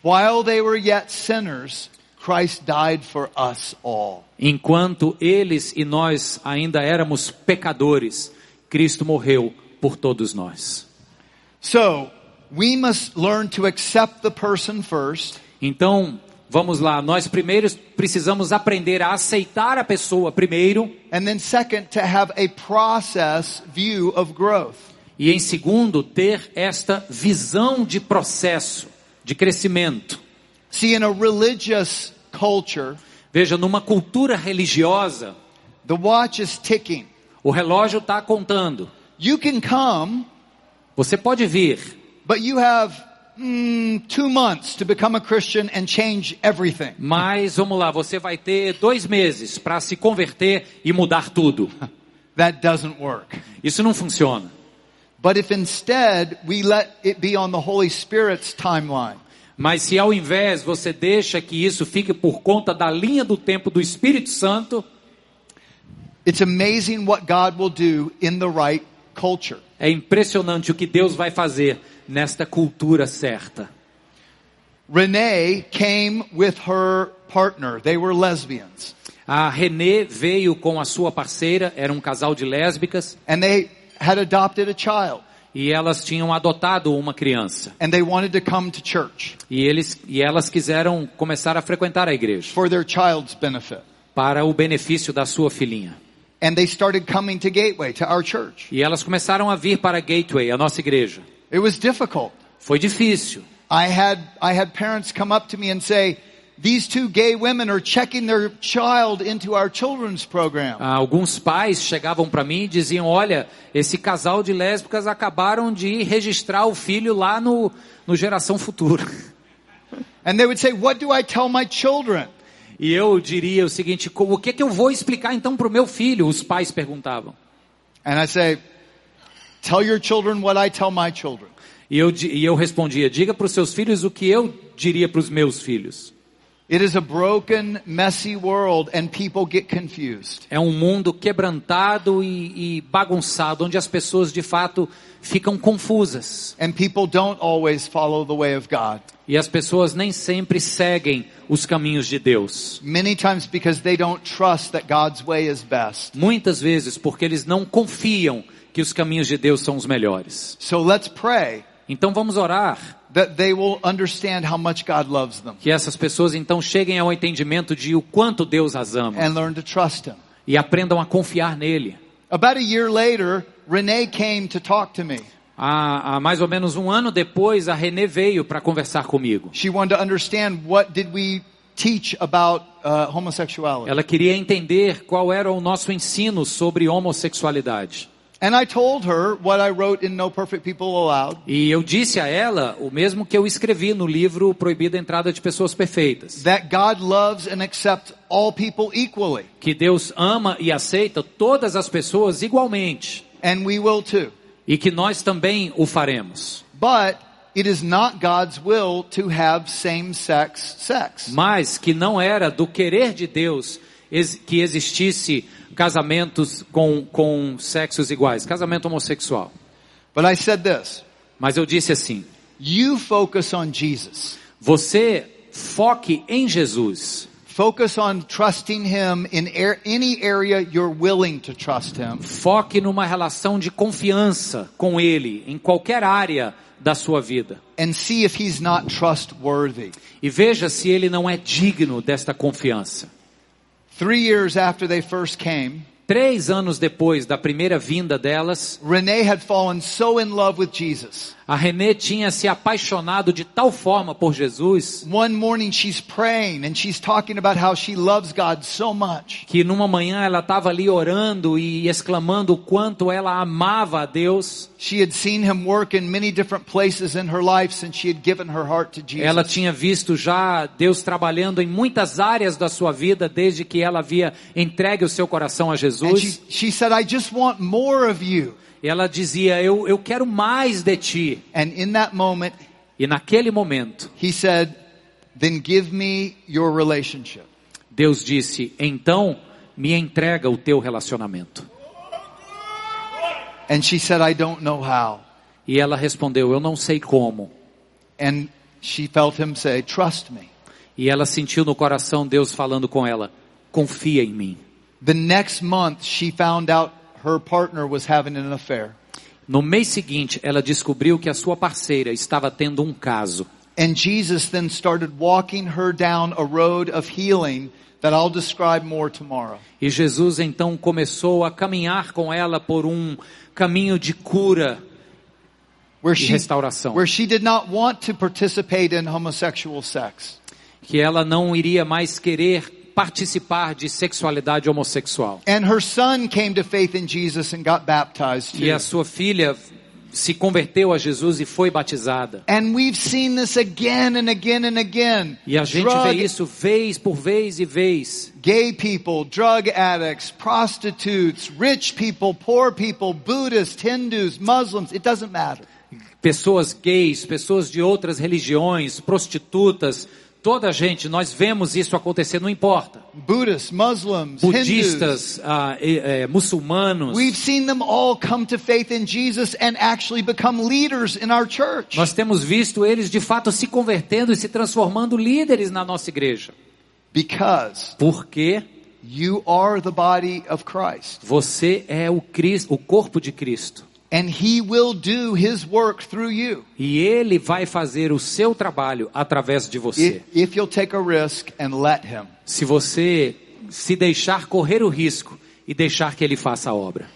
While they were yet sinners, Christ died for us all. Enquanto eles e nós ainda éramos pecadores, Cristo morreu por todos nós. So, we must learn to accept the person first Então, vamos lá, nós primeiro precisamos aprender a aceitar a pessoa primeiro and then second to have a process view of growth. e em segundo ter esta visão de processo, de crescimento. See, in a religious culture, Veja, numa cultura religiosa, the watch is ticking. o relógio está contando. You can come, Você pode vir, but you have two months to become a Christian and change everything. mas vamos lá, você vai ter dois meses para se converter e mudar tudo. That doesn't work. Isso não funciona. But if instead we let it be on the Holy Spirit's timeline, Mas se ao invés você deixa que isso fique por conta da linha do tempo do Espírito Santo, it's amazing what God will do in the right culture. é impressionante o que Deus vai fazer nesta cultura certa. Renee came with her partner. They were lesbians. A Renê veio com a sua parceira, era um casal de lésbicas, And they had adopted a child. E elas tinham adotado uma criança. and they wanted to come to church E eles e elas quiseram começar a frequentar a igreja for their child's benefit. para o benefício da sua filhinha. And they started coming to Gateway, to our church. E elas começaram a vir para Gateway, a nossa igreja. It was difficult. Foi difícil. I had, I had parents come up to me and say, these two gay women are checking their child into our children's program. Ah, Alguns pais chegavam para mim e diziam: Olha, esse casal de lésbicas acabaram de registrar o filho lá no, no Geração Futura. And they would say, what do I tell my children? E eu diria o seguinte: "Co- O que, que eu vou explicar então para o meu filho? Os pais perguntavam. And I say, tell your children what I tell my children. E eu, e eu respondia: Diga para os seus filhos o que eu diria para os meus filhos. It is a broken, messy world and people get confused. É um mundo quebrantado e, e bagunçado, onde as pessoas de fato ficam confusas. And people don't always follow the way of God. E as pessoas nem sempre seguem os caminhos de Deus. Many times because they don't trust that God's way is best. Muitas vezes porque eles não confiam que os caminhos de Deus são os melhores. So let's pray Então vamos orar that they will understand how much God loves them que essas pessoas então cheguem ao entendimento de o quanto Deus as ama and learn to trust Him. e aprendam a confiar nele. About a year later, Renee came to talk to me. Há, há mais ou menos um ano depois, a Renê veio para conversar comigo. She wanted to understand what did we teach about uh, homosexuality. Ela queria entender qual era o nosso ensino sobre homossexualidade. And I told her what I wrote in No Perfect People Allowed, E eu disse a ela o mesmo que eu escrevi no livro Proibida a Entrada de Pessoas Perfeitas. that God loves and accepts all people equally. Que Deus ama e aceita todas as pessoas igualmente. And we will too. E que nós também o faremos. But it is not God's will to have same-sex sex. Mas que não era do querer de Deus que existisse casamentos com, com sexos iguais, casamento homossexual. But I said this, Mas eu disse assim: you focus on Jesus. você foque em Jesus. Focus on trusting Him in any area you're willing to trust Him. Foque numa relação de confiança com Ele, em qualquer área da sua vida. And see if He's not trustworthy. E veja se Ele não é digno desta confiança. Three years after they first came, Três anos depois da primeira vinda delas, Renee had fallen so in love with Jesus. A Renê tinha se apaixonado de tal forma por Jesus One morning she's praying and she's talking about how she loves God so much. que numa manhã ela estava ali orando e exclamando o quanto ela amava a Deus. She had seen Him work in many different places in her life since she had given her heart to Jesus. Ela tinha visto já Deus trabalhando em muitas áreas da sua vida desde que ela havia entregue o seu coração a And Jesus. she, she said, I just want more of you. Ela dizia: eu, eu quero mais de ti. And in that moment, E naquele momento, he said, then give me your relationship. Deus disse: então me entrega o teu relacionamento. And she said, I don't know how. E ela respondeu: eu não sei como. And she felt him say, trust me. E ela sentiu no coração Deus falando com ela: confia em mim. The next month, she found out her partner was having an affair. No mês seguinte, ela descobriu que a sua parceira estava tendo um caso. And Jesus then started walking her down a road of healing that I'll describe more tomorrow. E Jesus então começou a caminhar com ela por um caminho de cura Where e she, restauração. where she did not want to participate in homosexual sex. Que ela não iria mais querer participar de sexualidade homossexual. And her son came to faith in Jesus and got baptized E a sua filha se converteu a Jesus e foi batizada. And we've seen this again and again and again. E a gente Drug- vê isso vez por vez e vez. Gay people, drug addicts, prostitutes, rich people, poor people, Buddhists, Hindus, Muslims, it doesn't matter. Pessoas gays, pessoas de outras religiões, prostitutas, toda a gente, nós vemos isso acontecer, não importa. Buddhists, Muslims. Budistas, ah, e- eh, muçulmanos. We've seen them all come to faith in Jesus and actually become leaders in our church. Nós temos visto eles de fato se convertendo e se transformando líderes na nossa igreja. Because Porque you are the body of Christ. você é o Cristo, o corpo de Cristo. And he will do his work through you. E ele vai fazer o seu trabalho através de você. If, if you'll take a risk and let him. Se você se deixar correr o risco e deixar que ele faça a obra.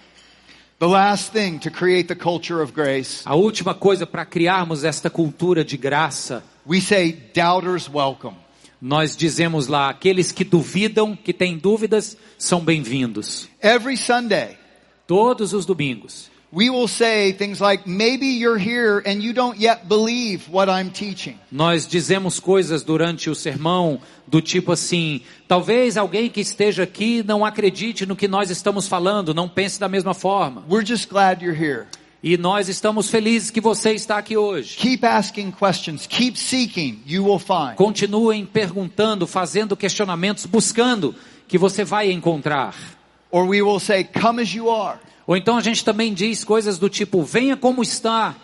The last thing to create the culture of grace, A última coisa para criarmos esta cultura de graça, we say doubters welcome. nós dizemos lá, aqueles que duvidam, que têm dúvidas, são bem-vindos. Every Sunday, Todos os domingos. We will say things like, maybe you're here and you don't yet believe what I'm teaching. Nós dizemos coisas durante o sermão do tipo assim: talvez alguém que esteja aqui não acredite no que nós estamos falando, não pense da mesma forma. We're just glad you're here. E nós estamos felizes que você está aqui hoje. Keep asking questions. Keep seeking. You will find. Continuem perguntando, fazendo questionamentos, buscando, que você vai encontrar. Or we will say, come as you are. Ou então a gente também diz coisas do tipo: venha como está,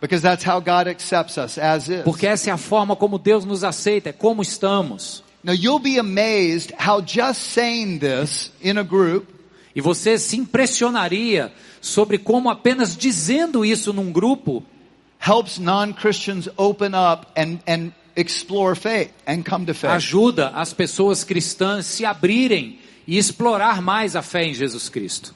Because that's how God accepts us as is. porque essa é a forma como Deus nos aceita, é como estamos. Now you'll be amazed how just saying this in a group E você se impressionaria sobre como apenas dizendo isso num grupo helps non-Christians open up and, and explore faith and come to faith. ajuda as pessoas cristãs se abrirem e explorar mais a fé em Jesus Cristo.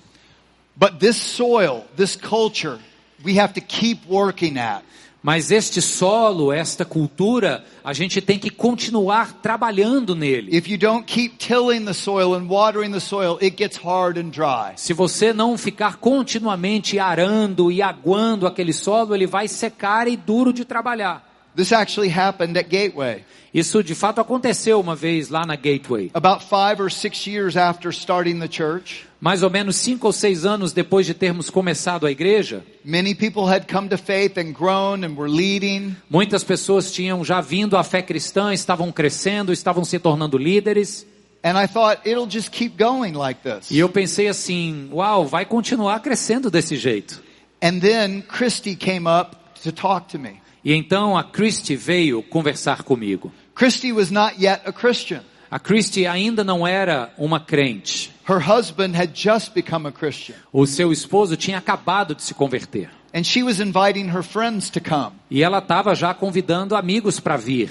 But this soil, this culture, we have to keep working at. Mas este solo, esta cultura, a gente tem que continuar trabalhando nele. If you don't keep tilling the soil and watering the soil, it gets hard and dry. Se você não ficar continuamente arando e aguando aquele solo, ele vai secar e duro de trabalhar. This actually happened at Gateway. Isso de fato aconteceu uma vez lá na Gateway. About five or six years after starting the church, Mais ou menos cinco ou seis anos depois de termos começado a igreja, many people had come to faith and grown and were leading. muitas pessoas tinham já vindo à fé cristã, estavam crescendo, estavam se tornando líderes. And I thought, it'll just keep going like this. E eu pensei assim, uau, vai continuar crescendo desse jeito. And then Christy came up to talk to me. E então a Christy veio conversar comigo. Christy was not yet a Christian. A Christy ainda não era uma crente. Her husband had just become a Christian. O seu esposo tinha acabado de se converter. And she was inviting her friends to come. E ela estava já convidando amigos para vir.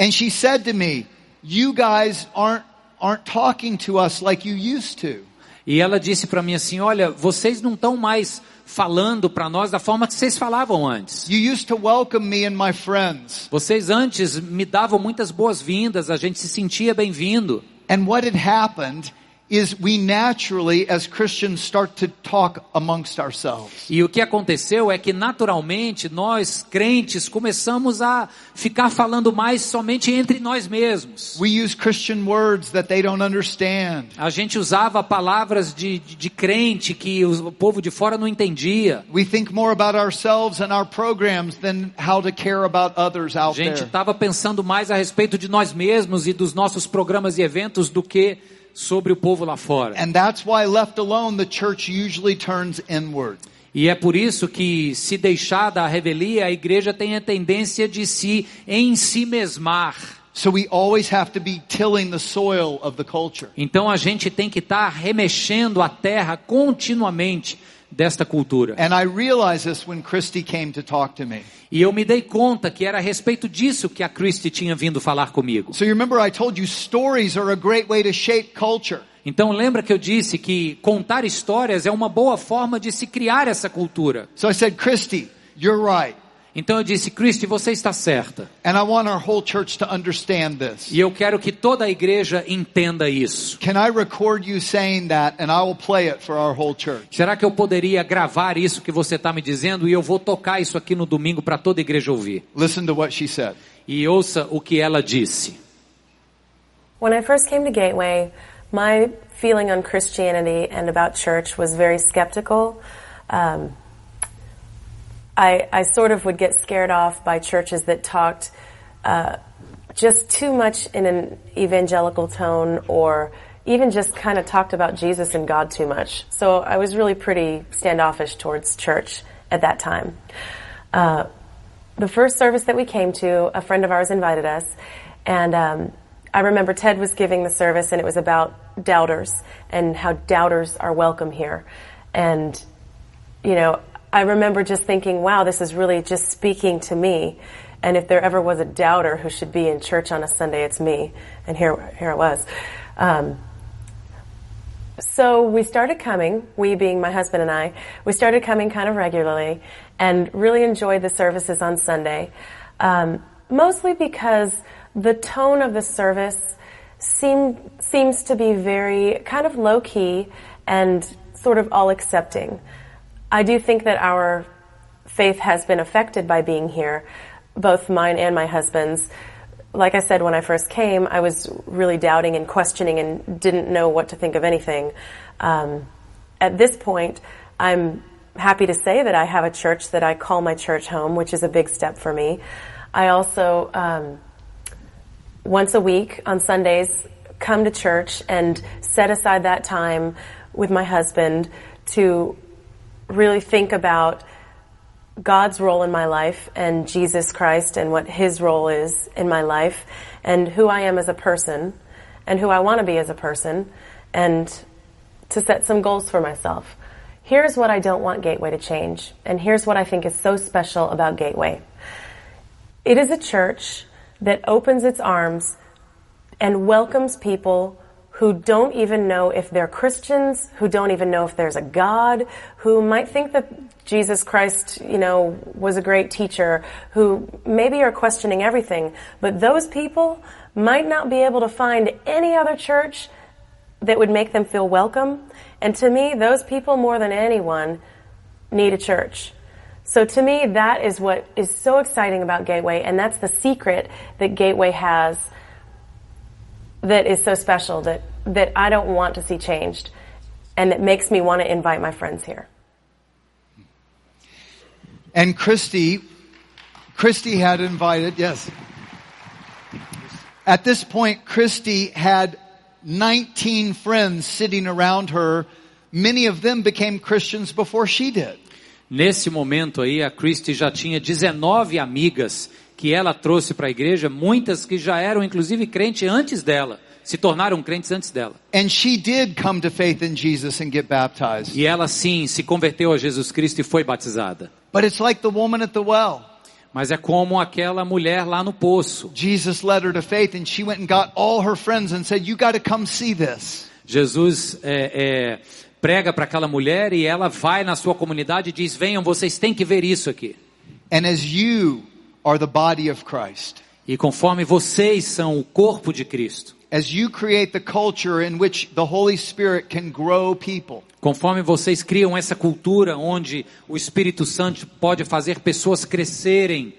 And she said to me, you guys aren't, aren't talking to us like you used to. E ela disse para mim assim: Olha, vocês não estão mais falando para nós da forma que vocês falavam antes. Vocês antes me davam muitas boas-vindas, a gente se sentia bem-vindo. And what had happened is we naturally, as Christians, start to talk amongst ourselves. E o que aconteceu é que naturalmente nós, crentes, começamos a ficar falando mais somente entre nós mesmos. We use Christian words that they don't understand. A gente usava palavras de, de, de crente que o povo de fora não entendia. We think more about ourselves and our programs than how to care about others A out gente there. estava pensando mais a respeito de nós mesmos e dos nossos programas e eventos do que sobre o povo lá fora. And that's why left alone, the church usually turns inward. E é por isso que, se deixada a revelia, a igreja tem a tendência de se em si mesmar. So we always have to be tilling the soil of the culture. Então a gente tem que estar remexendo a terra continuamente desta cultura. And I realized this when Christy came to talk to me. E eu me dei conta que era a respeito disso que a Christie tinha vindo falar comigo. So you remember I told you stories are a great way to shape culture. Então lembra que eu disse que contar histórias é uma boa forma de se criar essa cultura. So I said, Christy, you're right. Então eu disse, Christie, você está certa. And I want our whole church to understand this. E eu quero que toda a igreja entenda isso. Can I record you saying that and I will play it for our whole church? Será que eu poderia gravar isso que você está me dizendo e eu vou tocar isso aqui no domingo para toda a igreja ouvir? Listen to what she said. E ouça o que ela disse. When I first came to Gateway, my feeling on Christianity and about church was very skeptical. Um, I, I sort of would get scared off by churches that talked uh, just too much in an evangelical tone or even just kind of talked about Jesus and God too much. So I was really pretty standoffish towards church at that time. Uh, the first service that we came to, a friend of ours invited us, and um, I remember Ted was giving the service, and it was about doubters and how doubters are welcome here. And, you know, I remember just thinking, wow, this is really just speaking to me. And if there ever was a doubter who should be in church on a Sunday, it's me. And here, here it was. Um, so we started coming, we being my husband and I, we started coming kind of regularly and really enjoyed the services on Sunday. Um, mostly because the tone of the service seem, seems to be very kind of low key and sort of all accepting. I do think that our faith has been affected by being here, both mine and my husband's. Like I said, when I first came, I was really doubting and questioning and didn't know what to think of anything. Um, at this point, I'm happy to say that I have a church that I call my church home, which is a big step for me. I also, um, once a week on Sundays, come to church and set aside that time with my husband to really think about God's role in my life and Jesus Christ and what His role is in my life and who I am as a person and who I want to be as a person and to set some goals for myself. Here's what I don't want Gateway to change and here's what I think is so special about Gateway. It is a church that opens its arms and welcomes people who don't even know if they're Christians, who don't even know if there's a God, who might think that Jesus Christ, you know, was a great teacher, who maybe are questioning everything, but those people might not be able to find any other church that would make them feel welcome. And to me, those people more than anyone need a church. So to me, that is what is so exciting about Gateway, and that's the secret that Gateway has that is so special that, that I don't want to see changed and that makes me want to invite my friends here. And Christy, Christy had invited, yes. At this point, Christy had 19 friends sitting around her. Many of them became Christians before she did. Nesse momento aí, a Christy já tinha 19 amigas que ela trouxe para a igreja, muitas que já eram inclusive crentes antes dela, se tornaram crentes antes dela. And she did come to faith in Jesus and get baptized. E ela sim se converteu a Jesus Cristo e foi batizada. But it's like the woman at the well. Mas é como aquela mulher lá no poço. Jesus led her to faith and she went and got all her friends and said, you got to come see this. Jesus é, é, prega para aquela mulher e ela vai na sua comunidade e diz: venham, vocês têm que ver isso aqui. And as you are the body of Christ, E conforme vocês são o corpo de Cristo, as you create the culture in which the Holy Spirit can grow people, conforme vocês criam essa cultura onde o Espírito Santo pode fazer pessoas crescerem,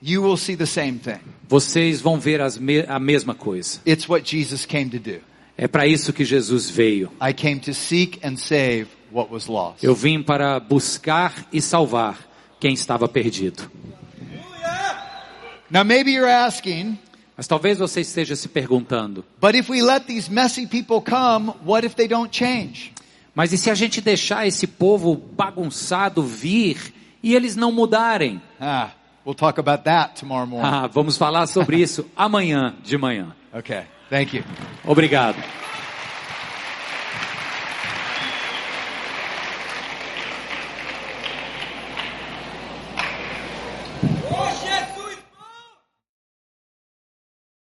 you will see the same thing. vocês vão ver as me- a mesma coisa. It's what Jesus came to do. É para isso que Jesus veio. I came to seek and save what was lost. Eu vim para buscar e salvar quem estava perdido. Now maybe you're asking, Mas talvez você esteja se perguntando: but if we let these messy people come, what if they don't change? mas e se a gente deixar esse povo bagunçado vir e eles não mudarem? Ah, we'll talk about that tomorrow morning. Ah, vamos falar sobre isso amanhã de manhã. Okay. Thank you. Obrigado.